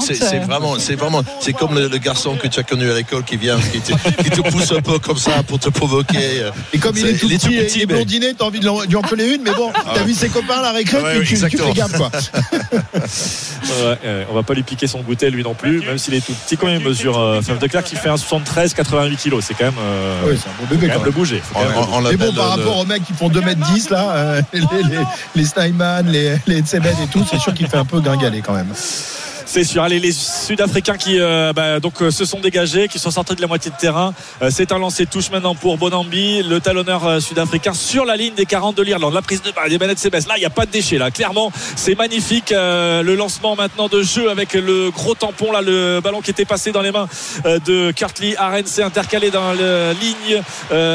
c'est c'est vraiment, c'est vraiment, c'est comme le, le garçon que tu as connu à l'école qui vient, qui te, qui te pousse un peu comme ça pour te provoquer. Et comme il est tout il est petit, tout et petit, il mais- blondiné, t'as envie de lui en coller une, mais bon, t'as vu ses copains à la récré, Ouais, tu, tu- tu fais gaffe quoi. Ouais, on va pas lui piquer son goûter lui non plus, même s'il est tout petit. Combien il mesure euh, Faf de Clerc qui fait un 73, 88 kilos. C'est quand même, euh, Oui, c'est un bon bébé quand quand même le même. bouger. Faut quand même on- on Mais bon, par le- rapport aux mecs qui font 2m10 là, euh, les, les, les Steinman, les, les Tseben et tout, c'est sûr qu'il fait un peu gringaler quand même. C'est sûr. Allez, les Sud-Africains qui euh, bah, donc euh, se sont dégagés, qui sont sortis de la moitié de terrain. Euh, c'est un lancer touche maintenant pour Bonambi, le talonneur sud-africain sur la ligne des 40 de l'Irlande. La prise de balle des Bennett Sebes. Là, il n'y a pas de déchet. Là, clairement, c'est magnifique. Le lancement maintenant de jeu avec le gros tampon là, le ballon qui était passé dans les mains de Kurtley Arens, intercalé dans la ligne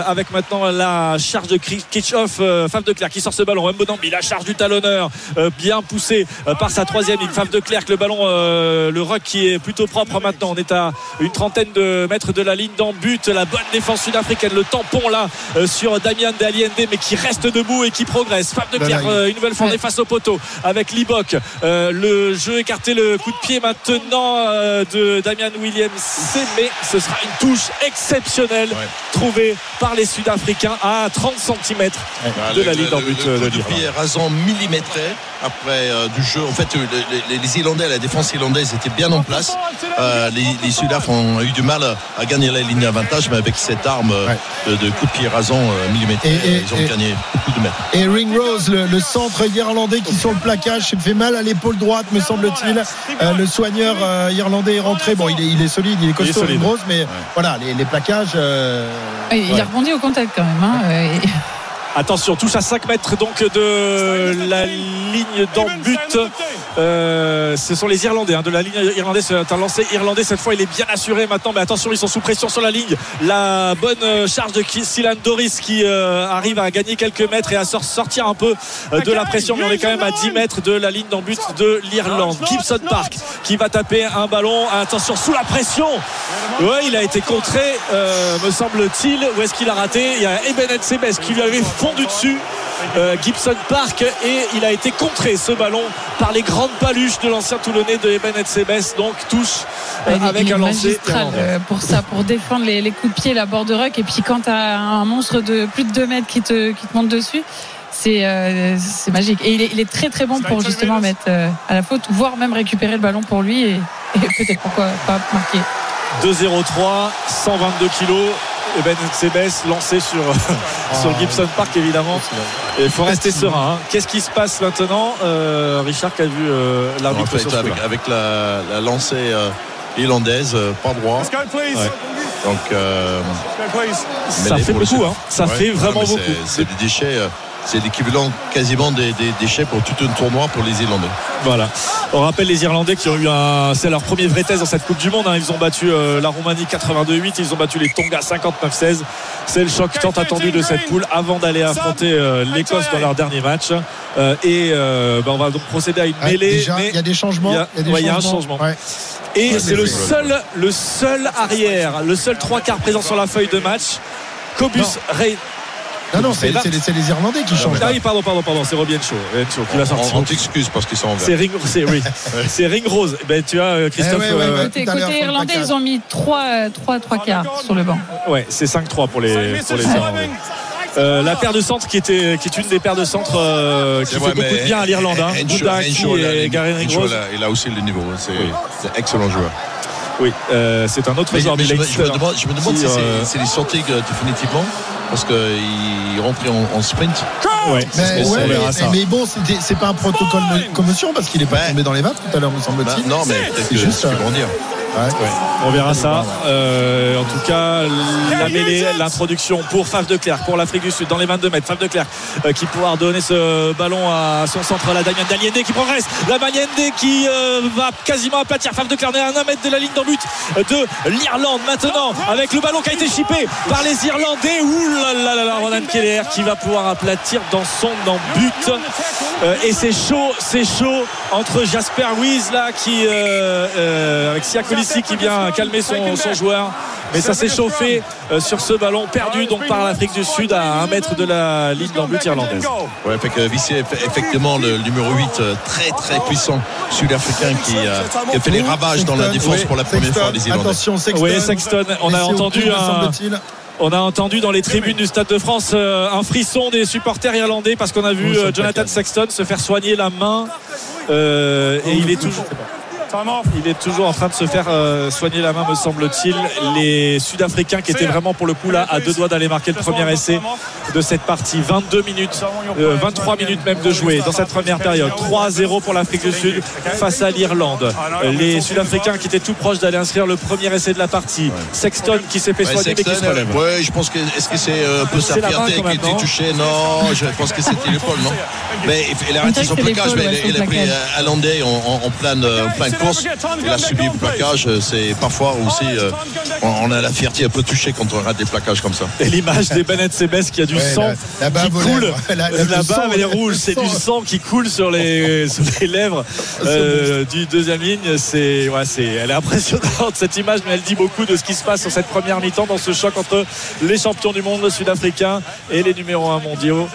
avec maintenant la charge de Kitchoff, euh, Fave de Clerc qui sort ce ballon. Mbonambi, la charge du talonneur, bien poussé euh, par sa troisième ligne. Fave de Clerc, le ballon, euh, le rock qui est plutôt propre maintenant. On est à une trentaine de mètres de la ligne d'en but. La bonne défense sud-africaine, le tampon là euh, sur Damien de Aliende, mais qui reste debout et qui progresse. Fave de Clerc, il- euh, une nouvelle fois on est face au poteau avec Libok. Le jeu écarté, le coup de pied maintenant de Damien Williams. C'est- Mais ce sera une touche exceptionnelle Ouais. trouvée par les Sud-Africains à 30 cm de la ligne d'en le- but le coup de pied rasant millimétré après euh, du jeu. En fait, euh, les, Irlandais, la défense irlandaise était bien en place. Euh, les, les Sudaf ont eu du mal à gagner la ligne d'avantage, mais avec cette arme euh, Ouais. de, de coup de pied rasant euh, millimétré, Et- et- ils ont et- gagné beaucoup de mètres. Et Ring Rose, le, le centre irlandais qui sur le plaquage, fait mal à l'épaule droite, me semble-t-il. Euh, le soigneur euh, irlandais est rentré. Bon, il est, il est solide, il est costaud, solide. Ring Rose, mais voilà, les, les plaquages. euh, Il ouais. a rebondi au contact quand même. hein, et- Attention, touche à 5 mètres donc de la ligne d'en but. Euh, ce sont les Irlandais hein, de la ligne irlandaise. C'est un lancé irlandais. Cette fois, il est bien assuré maintenant. Mais attention, ils sont sous pression sur la ligne. La bonne euh, charge de Silan Doris qui euh, arrive à gagner quelques mètres et à sor- sortir un peu de la pression. Mais on est quand même à 10 mètres de la ligne d'en but de l'Irlande. Gibson Park qui va taper un ballon. Attention, sous la pression. Ouais, il a été contré, me semble-t-il. Où est-ce qu'il a raté? Il y a Ebenet Sebes qui lui avait fondu dessus. euh, Gibson Park et il a été contré ce ballon par les grandes paluches de l'ancien Toulonnais de Eben Sebes donc touche euh, avec un lancer euh, pour ça, pour défendre les, les coups de pied, la border ruck. Et puis quand tu as un monstre de plus de 2 mètres qui te, qui te monte dessus, c'est euh, magique. Et il est, il est très très bon pour justement mettre euh, à la faute, voire même récupérer le ballon pour lui et, et peut-être pourquoi pas marquer. 2-0-3 122 kilos Eben Sebes lancé sur, sur Gibson Park évidemment et il faut rester serein hein. qu'est-ce qui se passe maintenant Euh, Richard qui a vu euh, En l'arbitre fait, ce avec, avec la, la lancée euh, irlandaise, euh, pas droit. Ouais. Donc, euh, ça fait beaucoup hein. ça Ouais. fait vraiment Non, beaucoup c'est- C'est des déchets. euh, c'est l'équivalent quasiment des, des déchets pour tout un tournoi pour les Irlandais. Voilà. On rappelle les Irlandais qui ont eu un, c'est leur premier vrai test dans cette Coupe du Monde. hein. Ils ont battu euh, la Roumanie 82-8, ils ont battu les Tonga 59-16. C'est le choc tant attendu de cette poule avant d'aller affronter euh, l'Écosse dans leur dernier match. Euh, et euh, bah, on va donc procéder à une mêlée. mais- il y a des changements. il y a- des ouais, il y a un changements. changement. Ouais. Et Ouais, c'est le seul, le seul arrière, le seul trois quarts présent sur la feuille de match. Cobus Ray. Non, non, c'est les, c'est les Irlandais qui changent. Ah oui, pardon, pardon, pardon, c'est Robien Shaw, Robien Shaw qui va sortir. On, t'excuse parce qu'ils sont en C'est vert. Ring, c'est oui, c'est Ring Rose. Ben tu as euh, Christophe. Eh ouais, ouais, euh, ouais. Côté, côté irlandais, ils ont mis 3, 3, 3 quarts sur le banc. Ouais, c'est 5-3 pour les, pour les Irlandais. Euh, la paire de centre qui était qui est une des paires de centres euh, qui C'est fait beaucoup de bien à l'Irlande. Hein. Et Gary là, Il a aussi le niveau. C'est c'est un excellent joueur. Oui, euh, c'est un autre Mais, joueur mais je, me, je me demande, je me demande qui, si c'est- euh, c'est les sorties euh, définitivement parce qu'il rentrait en, en sprint. Ouais, Mais, ouais, mais- ça. mais bon, c'est pas un protocole de commotion parce qu'il est pas Ouais. tombé dans les vapes tout à l'heure, me Bah, semble-t-il. non, mais peut-être C'est que juste, euh, grandir. Ouais. On verra ça. Euh, en tout cas, la mêlée, l'introduction pour Faf de Clerc, pour l'Afrique du Sud, dans les 22 mètres. Faf de Clerc euh, qui pourra donner ce ballon à son centre, la Damien Daliende qui progresse. La Daliende qui euh, va quasiment aplatir Faf de Clerc. On est à un mètre de la ligne d'en but de l'Irlande maintenant, avec le ballon qui a été chippé par les Irlandais. Ouh là là là là, Ronan Keller qui va pouvoir aplatir dans son en but. Euh, et c'est chaud, c'est chaud entre Jasper Wies là qui euh, euh, avec Sia Colissi qui vient calmer son, son joueur. Mais ça s'est chauffé euh, sur ce ballon perdu donc par l'Afrique du Sud à un mètre de la ligne d'en but irlandaise. Ouais, fait que Vissé est effectivement le numéro 8 euh, très très puissant sud-africain qui, euh, qui a fait les ravages dans la défense oui, pour la première Sexton, fois des Irlandais. Attention, Sexton. Oui, Sexton, on a entendu un, on a entendu dans les tribunes du Stade de France euh, un frisson des supporters irlandais parce qu'on a vu euh, Jonathan. Sexton se faire soigner la main euh, et il est toujours il est toujours en train de se faire euh, soigner la main, me semble-t-il. Les Sud-Africains qui étaient vraiment pour le coup là à deux doigts d'aller marquer le premier essai de cette partie. 22 minutes, euh, 23 minutes même de jouer dans cette première période. 3-0 pour l'Afrique du Sud face à l'Irlande. Les Sud-Africains qui étaient tout proches d'aller inscrire le premier essai de la partie. Sexton qui s'est fait Ouais, soigner mais qui se Sexton, relève. ouais, je pense que est-ce que c'est euh, un peu sa fierté qui a été touchée Non, je pense que c'était l'épaule, non Mais il a arrêté On son plaquage, mais il, a pris euh, Hollandais en, en, en pleine, euh, en pleine course. Il a subi le plaquage. C'est parfois aussi, euh, on, a la fierté un peu touchée quand on rate des plaquages comme ça. Et l'image des Bennett Sebes qui a du Ouais, sang la- la bave qui coule. La- la- bave elle est rouge, c'est du sang qui coule sur les, sur les lèvres euh, du deuxième ligne. C'est, ouais, c'est, elle est impressionnante cette image, mais elle dit beaucoup de ce qui se passe sur cette première mi-temps dans ce choc entre les champions du monde sud-africains et les numéros 1 mondiaux.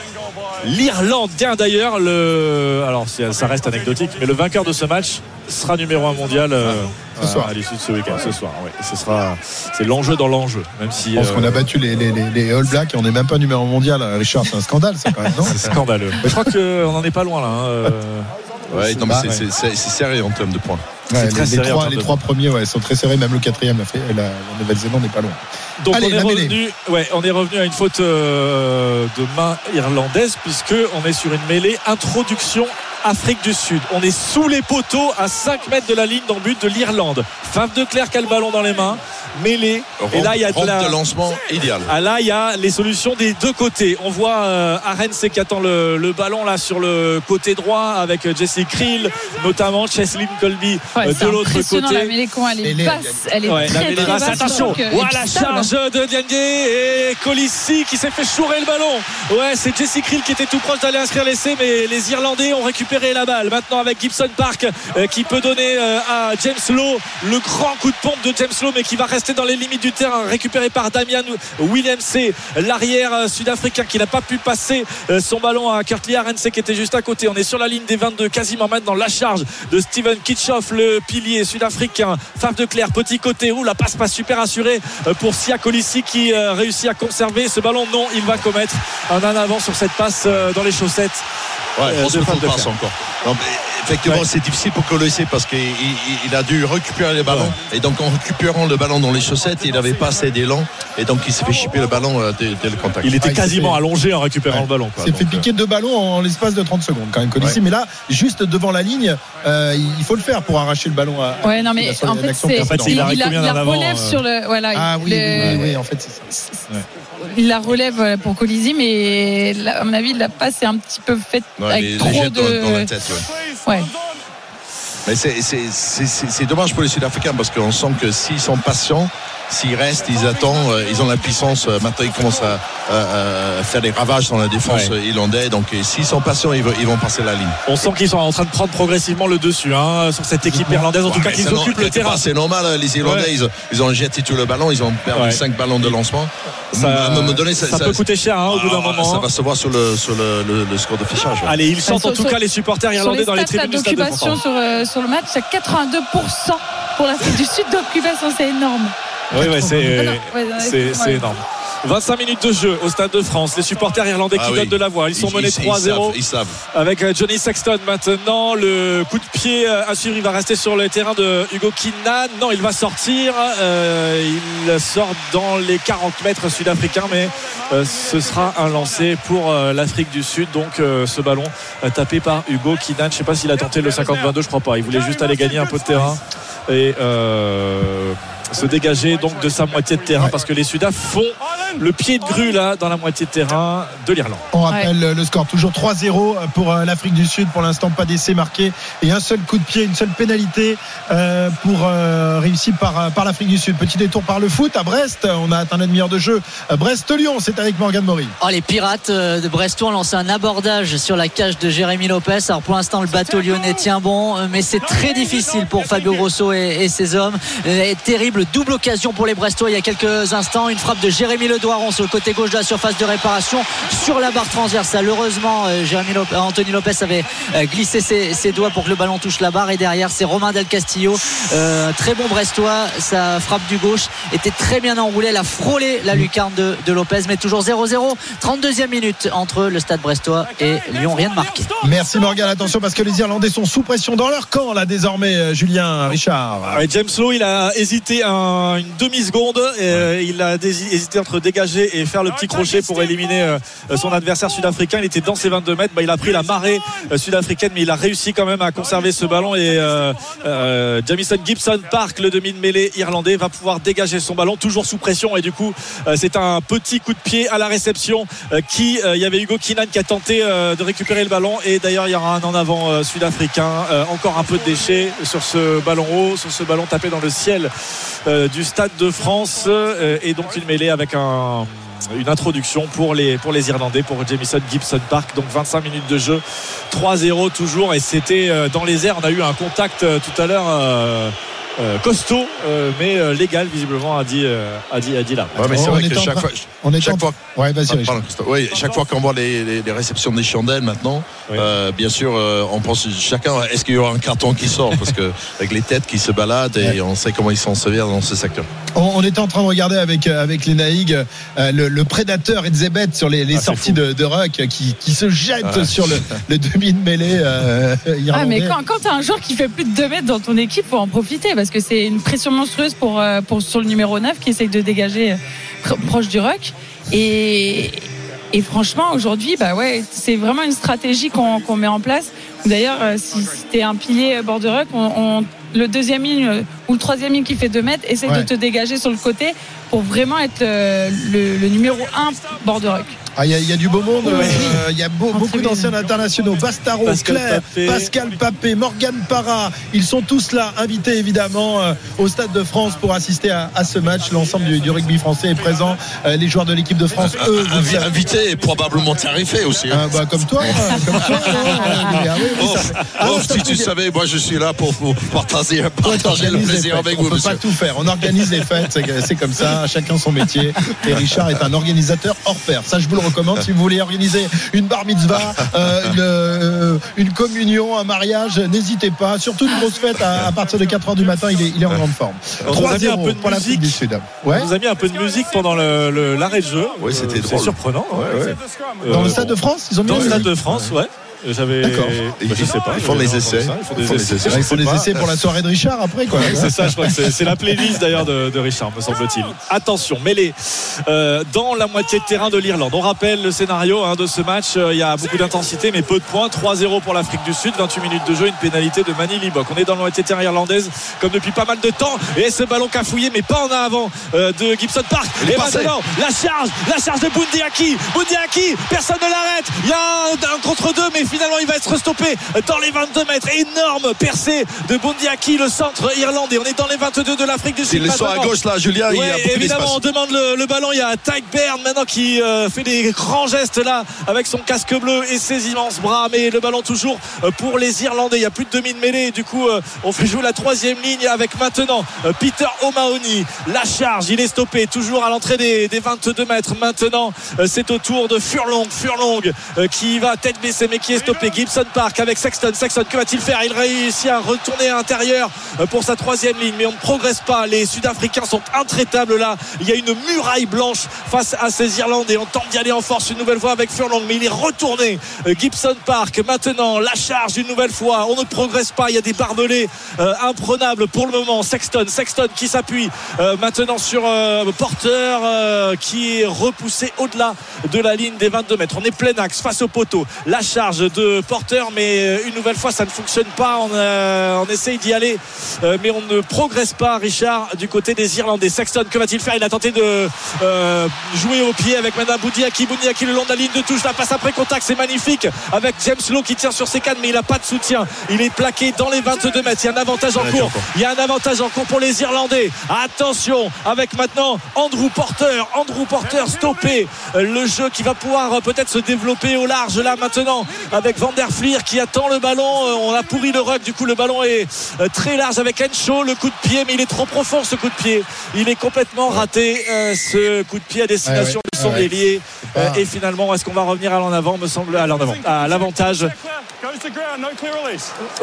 L'Irlande, tiens d'ailleurs, le, alors ça reste anecdotique, mais le vainqueur de ce match sera numéro 1 mondial euh, Ce soir. à l'issue de ce week-end, ce soir. ouais. Ce sera, c'est l'enjeu dans l'enjeu, même si. Je pense euh, qu'on a battu les, les, les, les All Blacks et on n'est même pas numéro mondial. Richard, c'est un scandale, ça, quand même, non C'est scandaleux. Mais je crois qu'on n'en est pas loin là. hein, euh. Ouais, non, mais c'est- ouais. c'est c'est- c'est sérieux en termes de points. Ouais, très les, serré les en trois, les premiers ouais, sont très serrés, même le quatrième, la, fait- la, la Nouvelle-Zélande n'est pas loin. Donc Allez, on, est revenu, ouais, on est revenu à une faute euh, de main irlandaise puisque on est sur une mêlée introduction Afrique du Sud. On est sous les poteaux à 5 mètres de la ligne dans le but de l'Irlande. Fave de Clerc a le ballon dans les mains, mêlée. Et là il y a de Rampe la de lancement idéal. ah là, il y a les solutions des deux côtés. On voit euh, Arens qui attend le, le ballon là sur le côté droit avec euh, Jesse Krill, notamment Cheslin Colby Ouais, euh, de l'autre la côté. mêlée elle est Elle est- basse. Elle est Ouais, la très, mêlée très basse. Attention, donc, euh, voilà la charge de Diagne et Colissi qui s'est fait chourer le ballon. Ouais, c'est Jesse Krill qui était tout proche d'aller inscrire l'essai, mais les Irlandais ont récupéré la balle. Maintenant avec Gibson Park euh, qui peut donner euh, à James Lowe le grand coup de pompe de James Lowe, mais qui va rester dans les limites du terrain, récupéré par Damian Williams, l'arrière euh, sud-africain qui n'a pas pu passer son ballon à Kurtli Arense qui était juste à côté. On est sur la ligne des 22, quasiment maintenant la charge de Steven Kitchoff, le pilier sud-africain. Fave de Claire, petit côté où la passe pas super assurée pour Sia Colissi qui réussit à conserver ce ballon. Non, il va commettre un en avant sur cette passe dans les chaussettes. Ouais, euh, de passe encore. Non, effectivement, c'est difficile pour Colossé parce qu'il il a dû récupérer le ballon. Et donc, en récupérant le ballon dans les chaussettes, il n'avait pas assez d'élan. Et donc, il s'est fait chipper le ballon euh, dès, le contact. Il était quasiment allongé en récupérant le ballon. Il s'est fait piquer deux ballons en l'espace de 30 secondes, quand même, Colissi. Mais là, juste devant la ligne, euh, il faut le faire pour arracher le ballon à. Ouais, non, mais en fait, c'est. il, il, la relève sur le. Voilà, ah oui, oui, en fait, c'est ça il la relève pour Colisi, mais à mon avis, la passe est un petit peu faite avec trop de. Dans, la tête, ouais. Mais c'est dommage pour les Sud-Africains parce qu'on sent que s'ils sont patients, s'ils restent, ils attendent, euh, ils ont la puissance. Euh, maintenant, ils commencent à, faire des ravages dans la défense irlandaise. Donc, s'ils sont patients, ils, vont passer la ligne. On sent qu'ils sont en train de prendre progressivement le dessus hein, sur cette équipe irlandaise. En tout cas, qu'ils occupent le terrain. C'est normal. Hein, les Irlandais, ils, ont jeté tout le ballon. Ils ont perdu 5 ballons de lancement. Ça, peut coûter cher hein, au bout d'un ah, moment. Ça va se voir sur le, sur le, score de fichage. Allez, ils sentent en tout cas les supporters irlandais dans les tribunes du stade de sur, euh, sur le match, c'est 82% pour l'Afrique du Sud d'occupation. C'est énorme. Oui, ouais, c'est énorme. 25 minutes de jeu au Stade de France. Les supporters irlandais qui ah donnent de la voix. Ils sont menés 3-0 avec euh, Johnny Sexton maintenant. Le coup de pied euh, à suivre, il va rester sur le terrain de Hugo Kinan. Non, il va sortir. Euh, il sort dans les 40 mètres sud-africains, mais ce sera un lancer pour l'Afrique du Sud. Donc ce ballon tapé par Hugo Kinan. Je ne sais pas s'il a tenté le 50-22, je crois pas. Il voulait juste aller gagner un peu de terrain. Et se dégager donc de sa moitié de terrain parce que les Sudaf font le pied de grue là dans la moitié de terrain de l'Irlande. On rappelle le score toujours 3-0 pour euh, l'Afrique du Sud. Pour l'instant, pas d'essai marqué et un seul coup de pied, une seule pénalité euh, pour euh, réussi par, par l'Afrique du Sud. Petit détour par le foot à Brest. On a atteint la demi-heure de jeu. Brest-Lyon, c'est avec Morgan Maury. Oh, les Pirates de Brestois ont lancé un abordage sur la cage de Jérémy Lopez. Alors pour l'instant, le bateau lyonnais tient bon, mais c'est très difficile pour Fabio Grosso et, ses hommes. terrible double occasion pour les Brestois il y a quelques instants. Une frappe de Jérémy Le sur le côté gauche de la surface de réparation sur la barre transversale. Heureusement, euh, Jérémy Lopez, Anthony Lopez avait euh, glissé ses, doigts pour que le ballon touche la barre. Et derrière, c'est Romain Del Castillo. Euh, très bon Brestois. Sa frappe du gauche était très bien enroulée. Elle a frôlé la lucarne de, Lopez, mais toujours 0-0. 32e minute entre le stade brestois et Lyon. Rien de marqué. Merci Morgan. Attention parce que les Irlandais sont sous pression dans leur camp là désormais, Julien Richard. James Lowe, il a hésité une demi-seconde. Il a hésité entre dégager et faire le petit crochet pour éliminer euh, son adversaire sud-africain. Il était dans ses 22 mètres. Bah, il a pris la marée euh, sud-africaine, mais il a réussi quand même à conserver ce ballon. Et euh, Jamison Gibson Park, le demi de mêlée irlandais, va pouvoir dégager son ballon, toujours sous pression. Et du coup, c'est un petit coup de pied à la réception qui, il y avait Hugo Kinan qui a tenté de récupérer le ballon. Et d'ailleurs, il y aura un en avant sud-africain. encore un peu de déchets sur ce ballon haut, sur ce ballon tapé dans le ciel du Stade de France. et donc une mêlée avec un une introduction pour les, pour les Irlandais, pour Jamison Gibson Park. Donc 25 minutes de jeu, 3-0 toujours. Et c'était euh, dans les airs. On a eu un contact euh, tout à l'heure. Euh, costaud mais légal visiblement a dit a dit a dit là. Ouais, mais c'est vrai que chaque fois, on est chaque fois ouais, oui, chaque fois qu'on voit les, les, réceptions des chandelles maintenant bien sûr on pense chacun est-ce qu'il y aura un carton qui sort? Parce que avec les têtes qui se baladent et on sait comment ils sont sévères dans ce secteur. On, était en train de regarder avec, euh, avec les Naïg euh, le, prédateur Edzebet sur les, les ah, sorties de, de Ruck qui, qui se jette ah. sur le, le, demi de mêlée euh, Ah, mais quand, quand tu as un joueur qui fait plus de 2 mètres dans ton équipe, faut en profiter parce que c'est une pression monstrueuse pour, pour, sur le numéro 9 qui essaye de dégager proche du Ruck. Et, et franchement, aujourd'hui, bah ouais, c'est vraiment une stratégie qu'on met en place. D'ailleurs, si tu es un pilier bord de Ruck, on le deuxième ligne euh, ou le troisième ligne qui fait 2 mètres, essaye de te dégager sur le côté pour vraiment être le, numéro 1 bord de rock. Ah, il y, a- il y a du beau monde. Oui. euh, Il y a beau- beaucoup d'anciens internationaux. Bastaro, Pascal Claire, Papé. Pascal Papé, Morgan Parra. Ils sont tous là, invités évidemment euh, au Stade de France pour assister à, à ce match. L'ensemble du, du rugby français est présent. Euh, les joueurs de l'équipe de France, eux, vous le Invi- savez. Invité et probablement tarifé aussi. hein. Ah, bah, comme toi, hein, comme toi. hein. Ah, oui, oui, Oh, ça- oh, Alors, ça si tu savais, moi je suis là pour, pour partager, le plaisir avec on vous, peut monsieur. pas tout faire. On organise les fêtes, c'est- c'est comme ça. Chacun son métier. Et Richard est un organisateur hors pair. Ça, je vous le recommande. Si vous voulez organiser une bar mitzvah, euh, une, euh, une communion, un mariage, n'hésitez pas. Surtout une grosse fête à, à partir de 4 heures du matin. Il est, il est en grande forme. On nous a mis un peu 3-0 de pour l'Afrique musique. du Sud. Ouais. On nous a mis un peu de musique pendant le- le- l'arrêt de jeu. Ouais, c'était Euh, surprenant. hein. Dans le Stade de France, ils ont mis Dans le Stade de France, ouais. J'avais. D'accord. Bah, je sais pas. Ils font entendu essais. ça, Ils font Ils des font essais. essais. Ouais, Il faut Je sais les pas. essais pour la soirée de Richard après, quoi. C'est ça, je crois que c'est- c'est la playlist d'ailleurs de, de Richard, me semble-t-il. Attention, mêlée euh, dans la moitié de terrain de l'Irlande. On rappelle le scénario hein, de ce match. Euh, Il y a beaucoup d'intensité, mais peu de points. 3-0 pour l'Afrique du Sud, 28 minutes de jeu, une pénalité de Manny Libok. On est dans la moitié de terrain irlandaise comme depuis pas mal de temps. Et ce ballon cafouillé, mais pas en avant euh, de Gibson Park. Il Et passé. maintenant, la charge, la charge de Bundiaki. Bundiaki, personne ne l'arrête. Il y a un, un contre deux, mais finalement il va être stoppé dans les 22 mètres. Énorme percée de Bundiaki, le centre irlandais. On est dans les 22 de l'Afrique du Sud. S'ils sont à maintenant. gauche là, Julien, il y a Ouais, beaucoup évidemment, on demande le, le ballon. Il y a Tyke Byrne maintenant qui euh, fait des grands gestes là avec son casque bleu et ses immenses bras. Mais le ballon toujours euh, pour les Irlandais. Il y a plus de demi de mêlée. Du coup, euh, on fait jouer la troisième ligne avec maintenant Peter O'Mahony. La charge, il est stoppé toujours à l'entrée des, des 22 mètres. Maintenant, c'est au tour de Furlong. Furlong qui va tête baissée mais qui est stoppé. Gibson Park avec Sexton. Sexton, que va-t-il faire? Il réussit à retourner à l'intérieur pour sa troisième ligne. Mais on ne progresse pas. Les Sud-Africains sont intraitables là. Il y a une muraille blanche face à ces Irlandais. On tente d'y aller en force une nouvelle fois avec Furlong, mais il est retourné. Gibson Park maintenant, la charge une nouvelle fois. On ne progresse pas. Il y a des barbelés euh, imprenables pour le moment. Sexton, Sexton qui s'appuie euh, maintenant sur euh, Porter euh, qui est repoussé au-delà de la ligne des 22 mètres. On est plein axe face au poteau. La charge de Porter, mais euh, une nouvelle fois ça ne fonctionne pas. On, euh, on essaye d'y aller, euh, mais on ne progresse pas. Richard du côté des Irlandais. Sexton, que va-t-il faire? Il a tenté de euh, jouer au pied avec Madame Boudiaki. Boudiaki le long de la ligne de touche. La passe après contact, c'est magnifique avec James Lowe qui tient sur ses cannes, mais il n'a pas de soutien. Il est plaqué dans les 22 mètres. Il y a un avantage en cours. Il y a un avantage en cours pour les Irlandais. Attention avec maintenant Andrew Porter. Andrew Porter stoppé. Euh, Le jeu qui va pouvoir peut-être se développer au large là maintenant avec Van der Fleer qui attend le ballon. Euh, On a pourri le ruck. Du coup, le ballon est euh, très large avec Encho. Le coup de pied, mais il est trop profond ce coup de pied. Il est complètement raté euh, ce coup de pied à destination Ouais, de son. Ouais. et finalement, est-ce qu'on va revenir à l'en avant Me semble à l'en avant, à l'avantage.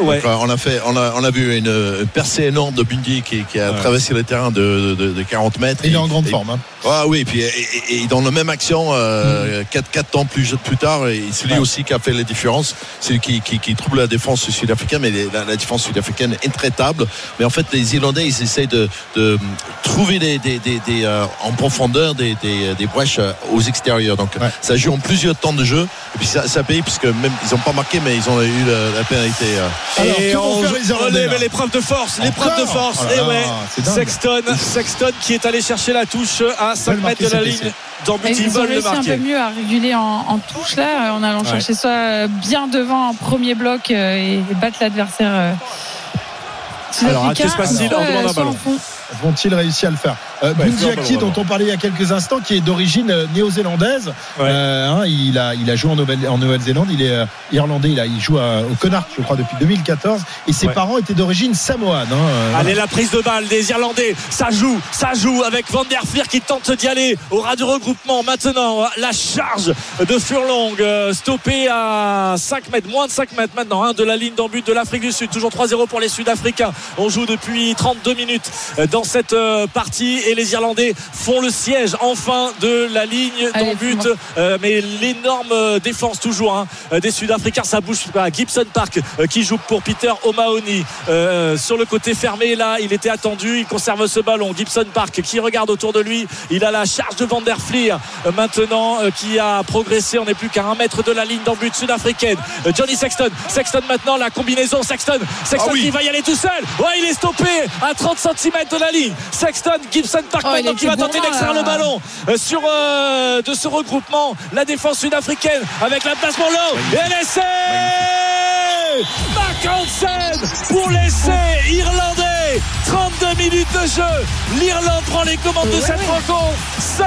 Ouais. Euh, On a fait, on a, on a vu une, percée énorme de Bundy qui, qui a Ouais. traversé le terrain de, de, de 40 mètres. Il est en grande et- forme. hein. Ah oui, et puis et, et- et dans la même action, euh, 4, 4 ans plus, plus tard, c'est lui Ouais. aussi qui a fait la différence. C'est lui qui, qui, qui trouble la défense sud-africaine, mais les- la, la défense sud-africaine est intraitable. Mais en fait, les Irlandais, ils essayent de, de trouver des, des, des, des, euh, en profondeur des, des, des brèches euh, aux extérieurs. Donc Ouais. ça joue en plusieurs temps de jeu. Et puis ça, ça paye, puisque même ils n'ont pas marqué, mais ils ont eu la, la pénalité. euh. Alors, et on faire les Irlandais, relève là l'épreuve de force, l'épreuve de force. Oh là et là, ouais. Sexton, Sexton qui est allé chercher la touche à 5 veulent mètres de la ligne dans but. Ils ils ont veulent le réussi un peu mieux à réguler en, en touche là, en allant Ouais. chercher ça euh, bien devant en premier bloc euh, et battre l'adversaire. euh, Alors, à sud-africain, qui se passe-t-il soit, On demande un soit ballon. fond. Vont-ils réussir à le faire euh, Ouais, dont on parlait il y a quelques instants, qui est d'origine euh, néo-zélandaise. Ouais. Euh, hein, il, a, il a joué en Nouvelle- en Nouvelle-Zélande. Il est euh, irlandais. Il, a, il joue à- au Connacht, je crois, depuis 2014. Et ses Ouais. parents étaient d'origine samoane. hein, Allez, la prise de balle des Irlandais, ça joue, ça joue avec Van der Fleer qui tente d'y aller au ras du regroupement. Maintenant, la charge de Furlong, stoppée à 5 mètres, moins de 5 mètres maintenant, hein, de la ligne d'en but de l'Afrique du Sud. Toujours 3-0 pour les Sud-Africains. On joue depuis 32 minutes euh, dans cette euh, partie et les Irlandais font le siège enfin de la ligne d'en but. Euh, mais l'énorme euh, défense toujours hein, des Sud-Africains, ça bouge pas. Gibson Park euh, qui joue pour Peter O'Mahony euh, sur le côté fermé là, il était attendu, il conserve ce ballon. Gibson Park qui regarde autour de lui, il a la charge de Van der Fleer euh, maintenant euh, qui a progressé, on n'est plus qu'à un mètre de la ligne d'en but sud-africaine. Euh, Johnny Sexton, Sexton maintenant la combinaison, Sexton, Sexton Ah oui. qui va y aller tout seul. Ouais, il est stoppé à 30 cm de la ligne. Sexton, Gibson Park Oh, maintenant qui va était tenter d'extraire le ballon euh, sur euh, de ce regroupement. La défense sud-africaine avec la place pour l'eau. Et l'essai Mark Hansen pour l'essai irlandais. 32 minutes de jeu. L'Irlande prend les commandes de cette rencontre. 5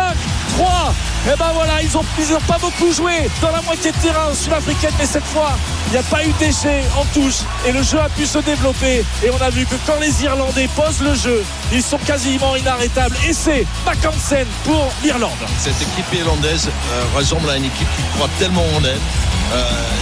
3 et ben voilà ils ont, ils ont pas beaucoup joué dans la moitié de terrain sud-africaine mais cette fois il n'y a pas eu de déchets en touche et le jeu a pu se développer et on a vu que quand les Irlandais posent le jeu ils sont quasiment inarrêtables et c'est Mark Hansen pour l'Irlande Cette équipe irlandaise euh, ressemble à une équipe qui croit tellement en elle. Euh,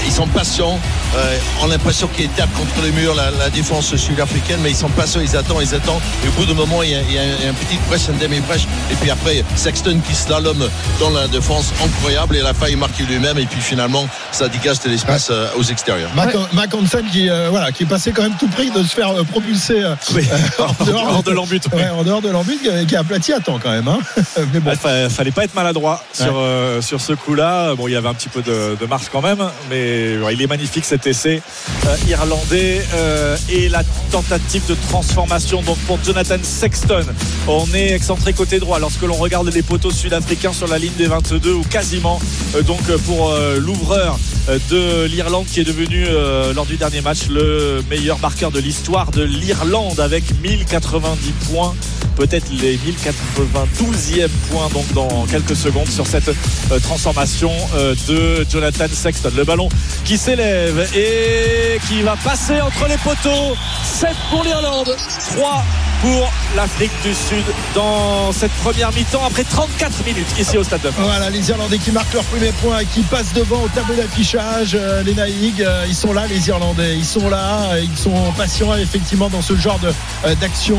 ils sont patients. Euh, on a l'impression qu'ils tapent contre le mur la, la défense sud-africaine, mais ils sont patients, ils attendent, ils attendent. Et au bout d'un moment, il y a, il y a un, un petit brèche, un demi-brèche. Et puis après, Sexton qui slalom dans la défense, incroyable. Et il a failli marquer lui-même. Et puis finalement, ça dégage de l'espace euh, aux extérieurs. Mac, Mac Hansen qui, euh, voilà, qui est passé quand même tout prix de se faire euh, propulser euh, en dehors, hors de l'embut ouais, en dehors de l'embut, qui, qui a aplati à temps quand même. Hein. Mais bon. Il fa- fallait pas être maladroit sur, euh, sur ce coup-là. Bon, il y avait un petit peu de, de marche quand même, mais il est magnifique cet essai euh, irlandais euh, et la tentative de transformation donc pour Jonathan Sexton. On est excentré côté droit lorsque l'on regarde les poteaux sud-africains sur la ligne des 22 ou quasiment euh, donc pour l'ouvreur de l'Irlande qui est devenu lors du dernier match le meilleur marqueur de l'histoire de l'Irlande avec 1090 points peut-être les 1092e points donc dans quelques secondes sur cette transformation de Jonathan Sexton. Le ballon qui s'élève et qui va passer entre les poteaux. 7 pour l'Irlande, 3 pour l'Afrique du Sud dans cette première mi-temps après 34 minutes ici au Stade. Voilà, les Irlandais qui marquent leur premier point et qui passent devant au tableau d'affichage. Euh, les Naïgs, euh, ils sont là, les Irlandais. Ils sont là, euh, ils sont patients effectivement dans ce genre d'action,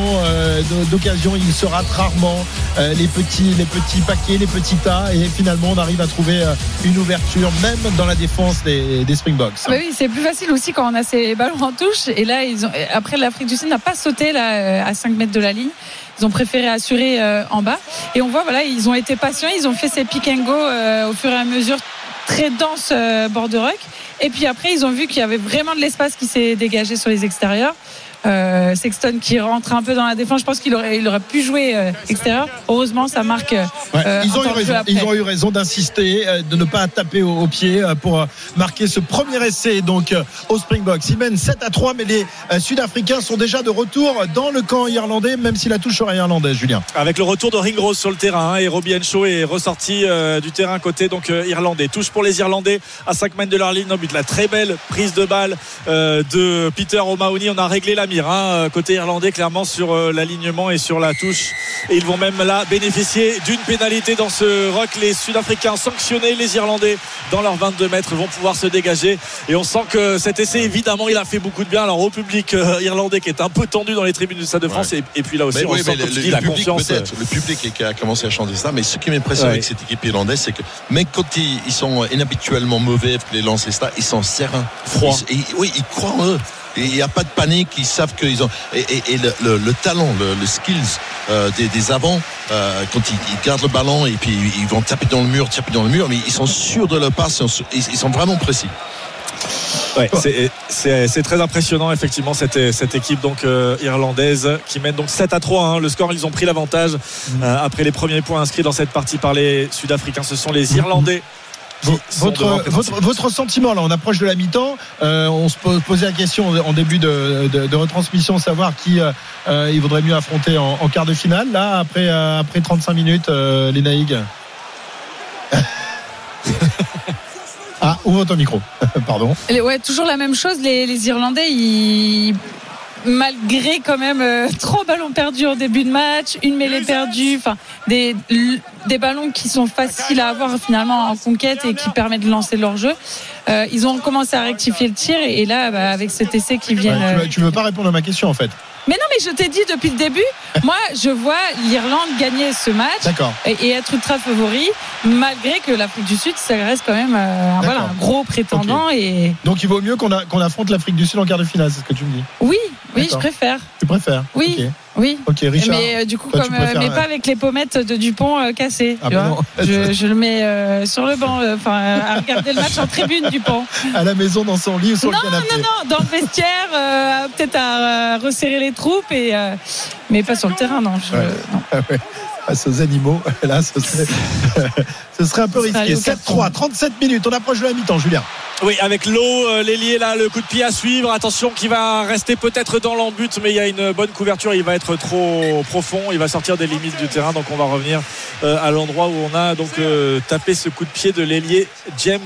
d'occasion. Ils se ratent rarement les, petits, les petits paquets, les petits tas. Et finalement, on arrive à trouver une ouverture, même dans la défense des, Springboks. Bah oui, c'est plus facile aussi quand on a ces ballons en touche. Et là, après, l'Afrique du Sud n'a pas sauté euh, à 5 mètres de la ligne. Ils ont préféré assurer euh, en bas. Et on voit, voilà, ils ont été patients. Ils ont fait ces pick and go euh, au fur et à mesure très dense bord de. Et puis après, ils ont vu qu'il y avait vraiment de l'espace qui s'est dégagé sur les extérieurs. Euh, Sexton qui rentre un peu dans la défense. Je pense qu'il aurait, il aurait pu jouer euh, extérieur. Heureusement, ça marque. euh, Ouais, ils, ont eu raison, après. ils ont eu raison d'insister, euh, de ne pas taper au, au pied euh, pour marquer ce premier essai donc euh, au Springboks. Ils mènent 7 à 3, mais les euh, Sud-Africains sont déjà de retour dans le camp irlandais, même si la touche serait irlandaise, Julien. Avec le retour de Ringrose sur le terrain hein, et Robbie Henshaw est ressorti euh, du terrain côté donc euh, irlandais. Touche pour les Irlandais à 5 mètres de leur ligne. Non but la très belle prise de balle euh, de Peter O'Mahony. On a réglé la mire euh, côté irlandais clairement sur euh, l'alignement et sur la touche. Et ils vont même là bénéficier d'une pénalité dans ce rock. Les Sud-Africains sanctionnés, les Irlandais dans leurs 22 mètres vont pouvoir se dégager. Et on sent que cet essai évidemment il a fait beaucoup de bien alors au public euh, irlandais qui est un peu tendu dans les tribunes du Stade de France et, et puis là aussi Mais on oui, sent le, dis le la public confiance. le public qui a commencé à chanter ça. Mais ce qui m'impressionne Ouais. avec cette équipe irlandaise, c'est que même quand ils, sont inhabituellement mauvais avec les lancers ça, ils sont sereins, Froids. Ils- ils- oui, ils croient en eux. Il n'y a pas de panique, ils savent qu'ils ont. Et, et- et le, le- le talent, le, le skills euh, des, des avants, euh, quand ils, ils gardent le ballon et puis ils vont taper dans le mur, taper dans le mur, mais ils sont sûrs de leur passe, ils sont- ils ils sont vraiment précis. Ouais, c'est- très impressionnant effectivement cette, cette équipe donc euh, irlandaise qui mène donc 7 à 3 hein. le score ils ont pris l'avantage euh, après les premiers points inscrits dans cette partie par les Sud-Africains ce sont les Irlandais Votre, votre, votre sentiment, là, on approche de la mi-temps. Euh, on se po- posait la question en début de, de- de retransmission, savoir qui euh, euh, il vaudrait mieux affronter en, en quart de finale. Là, après, euh, après 35 minutes, euh, les Naïgs. ah, ouvre ton micro. Pardon. Ouais, toujours la même chose. Les, les Irlandais, ils malgré quand même euh, trois ballons perdus en début de match, une mêlée perdue, enfin des des ballons qui sont faciles à avoir finalement en conquête et qui permettent de lancer leur jeu. Euh, ils ont commencé à rectifier le tir et, et là, bah, avec cet essai qui vient. Ouais, tu, veux, tu veux pas répondre à ma question, en fait. Mais non, mais je t'ai dit depuis le début, moi, je vois l'Irlande gagner ce match D'accord. et, et être ultra favori, malgré que l'Afrique du Sud, ça reste quand même euh, un- voilà, un gros prétendant. Et Donc, il vaut mieux qu'on affronte l'Afrique du Sud en quart de finale, c'est ce que tu me dis. oui, Oui, je préfère. Tu préfères? Oui. Oui. Ok, Richard. Mais euh, du coup, toi, comme, euh, préfères, mais pas avec les pommettes de Dupont euh, cassées. Ah tu bah vois. non. je, je le mets euh, sur le banc, enfin à regarder le match en tribune Dupont. à la maison dans son lit ou sur Non, le canapé. non, non, dans le vestiaire, peut-être à resserrer les troupes et mais pas sur le terrain, non. je- Ouais. non. Ah ouais. Face aux animaux, là, ce serait, ce serait un peu risqué. aller au 7-3, 37 minutes. On approche de la mi-temps, Julien. Oui, avec l'eau, euh, l'ailier là, le coup de pied à suivre. Attention, qui va rester peut-être dans l'embut, mais il y a une bonne couverture. Il va être trop profond. Il va sortir des limites du terrain. Donc on va revenir euh, à l'endroit où on a donc euh, tapé ce coup de pied de l'ailier James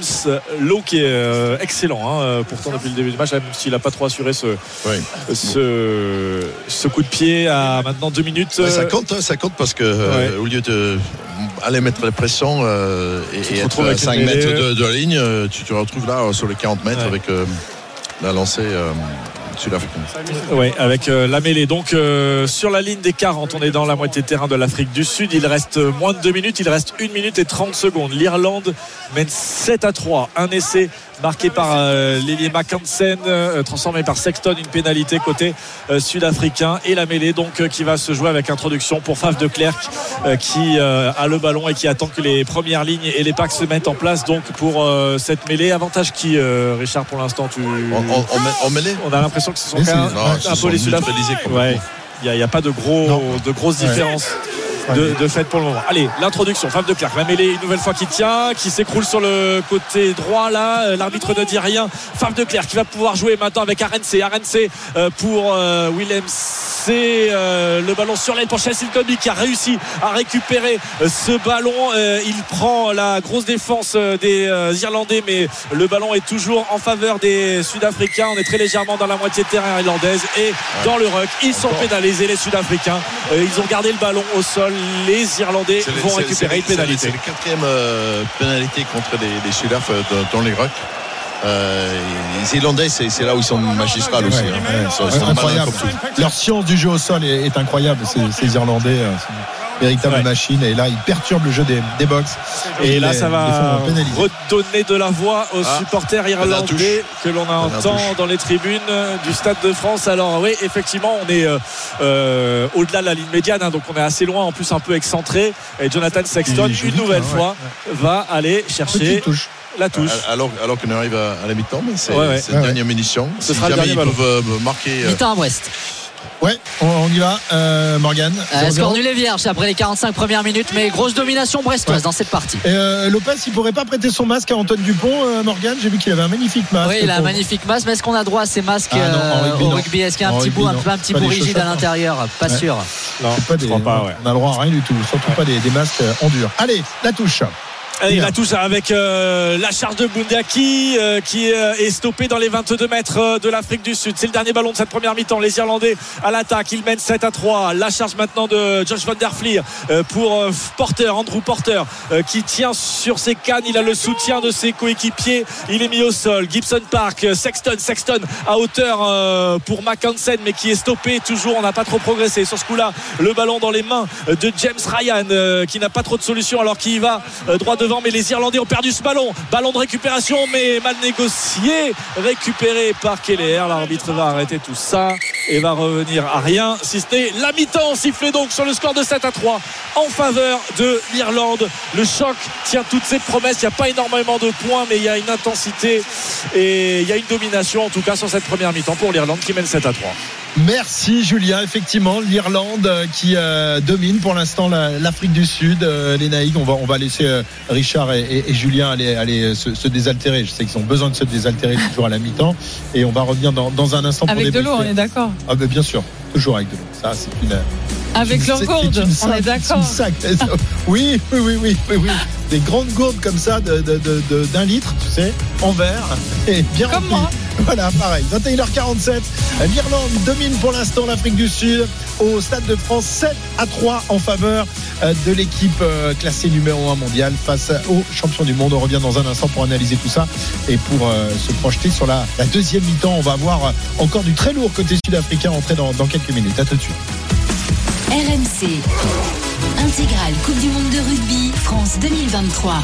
Lowe, qui est euh, excellent. hein, pourtant depuis le début du match, même s'il n'a pas trop assuré ce, Oui. ce, ce coup de pied à maintenant deux minutes. Ça compte, hein, ça compte parce que euh, Ouais. au lieu de aller mettre la pression euh, et, et être à avec 5 une mètres de, ligne, euh, tu te retrouves là euh, sur les 40 mètres Ouais. avec euh, la lancée sud-africaine. Oui, avec euh, la mêlée. Donc euh, sur la ligne des 40, on est dans la moitié de terrain de l'Afrique du Sud. Il reste moins de 2 minutes, il reste 1 minute et 30 secondes. L'Irlande mène 7 à 3. Un essai marqué par euh, l'ailier Mackensen, euh, transformé par Sexton, une pénalité côté euh, sud-africain. Et la mêlée donc euh, qui va se jouer avec introduction pour Faf de euh, qui euh, a le ballon et qui attend que les premières lignes et les packs se mettent en place donc pour euh, cette mêlée. Avantage qui, euh, Richard, pour l'instant, tu... On mêlée? On a l'impression que ce sont Non, un, un peu les Sud-Africains. Ouais. Il n'y a, pas de, gros, Non. de grosses Ouais. différences de, de fait pour le moment. Allez, l'introduction, Fab de Clerc, la mêlée une nouvelle fois qui tient, qui s'écroule sur le côté droit là. Euh, L'arbitre ne dit rien. Fab de Clerc qui va pouvoir jouer maintenant avec RNC. RNC euh, pour euh, Willem C. Euh, le ballon sur l'aile pour Chelsea Colby qui a réussi à récupérer euh, ce ballon. Euh, il prend la grosse défense des euh, Irlandais, mais le ballon est toujours en faveur des Sud-Africains. On est très légèrement dans la moitié de terrain irlandaise et dans le ruck, ils sont pénalisés les Sud-Africains. Euh, ils ont gardé le ballon au sol. Les Irlandais le- vont récupérer une pénalité. C'est le quatrième euh, pénalité contre les, les Sud-Af euh, dans, dans les Rocks. Euh, les Irlandais, c'est là où ils sont magistrales aussi. Ouais, hein. ouais, Ils sont- ils incroyable. Leur science du jeu au sol est, est incroyable. Ces, ces Irlandais, euh, une véritable Ouais. machine. Et là, ils perturbent le jeu des, des box. Et là, les- ça va redonner de la voix aux Ah, supporters la irlandais que l'on entend dans les tribunes euh, du Stade de France. Alors oui, effectivement, on est euh, euh, au-delà de la ligne médiane, hein, donc on est assez loin, en plus un peu excentré. Et Jonathan Sexton, Il une nouvelle hein, fois, va aller chercher la touche. Alors, alors qu'on arrive à, à la mi-temps, mais c'est Ouais, ouais. c'est Ouais, la ouais. dernière munition. Ce si sera jamais dernier ils peuvent marquer. Mi-temps à Brest. Ouais, on, y va, euh, Morgan. Euh, score nul et vierge après les 45 premières minutes, mais grosse domination brestoise Ouais. dans cette partie. Et euh, Lopez, il pourrait pas prêter son masque à Antoine Dupont, euh, Morgan. J'ai vu qu'il avait un magnifique masque. Oui, il a un magnifique masque, mais est-ce qu'on a droit à ces masques Ah non, en euh, rugby, au non. rugby? Est-ce qu'il y a un En petit rugby, bout, un, un petit bout rigide à l'intérieur? Pas Ouais. sûr. Non, pas des, crois pas, ouais. On a le droit à rien du tout, surtout pas des, des masques en dur. Allez, la touche. Allez, Bien. la touche avec euh, la charge de Bundaki euh, qui euh, est stoppé dans les 22 mètres euh, de l'Afrique du Sud. C'est le dernier ballon de cette première mi-temps. Les Irlandais à l'attaque. Ils mènent 7 à 3. La charge maintenant de Josh Van Der Fleer euh, pour euh, Porter, Andrew Porter euh, qui tient sur ses cannes. Il a le soutien de ses coéquipiers. Il est mis au sol. Gibson Park, Sexton, Sexton à hauteur euh, pour Mackensen mais qui est stoppé toujours. On n'a pas trop progressé sur ce coup-là. Le ballon dans les mains de James Ryan euh, qui n'a pas trop de solution alors qu'il va euh, droit devant mais les Irlandais ont perdu ce ballon. Ballon de récupération mais mal négocié récupéré par Keller. L'arbitre va arrêter tout ça et va revenir à rien si ce n'est la mi-temps sifflé donc sur le score de 7 à 3 en faveur de l'Irlande. Le choc tient toutes ses promesses. Il n'y a pas énormément de points mais il y a une intensité et il y a une domination en tout cas sur cette première mi-temps pour l'Irlande qui mène 7 à 3 Merci Julien. Effectivement, l'Irlande euh, qui euh, domine pour l'instant la- l'Afrique du Sud. Euh, les Naïcs, on va, on va laisser euh, Richard et, et- et Julien aller, aller se, se désaltérer. Je sais qu'ils ont besoin de se désaltérer toujours à la mi-temps. Et on va revenir dans, dans un instant pour Avec de l'eau, on est d'accord. Ah ben bien sûr, toujours avec de l'eau. Ça, c'est une. Avec leur gourde, on est d'accord. Oui, oui, oui, oui, oui. Des grandes gourdes comme ça d'un litre, tu sais, en verre et bien Comme moi. Voilà, pareil. 21h47. L'Irlande domine pour l'instant l'Afrique du Sud au Stade de France 7 à 3 en faveur euh, de l'équipe euh, classée numéro 1 mondiale face aux champions du monde. On revient dans un instant pour analyser tout ça et pour euh, se projeter sur la, la deuxième mi-temps. On va avoir encore du très lourd côté sud-africain entrer dans, dans RMC. Intégrale Coupe du Monde de rugby France 2023.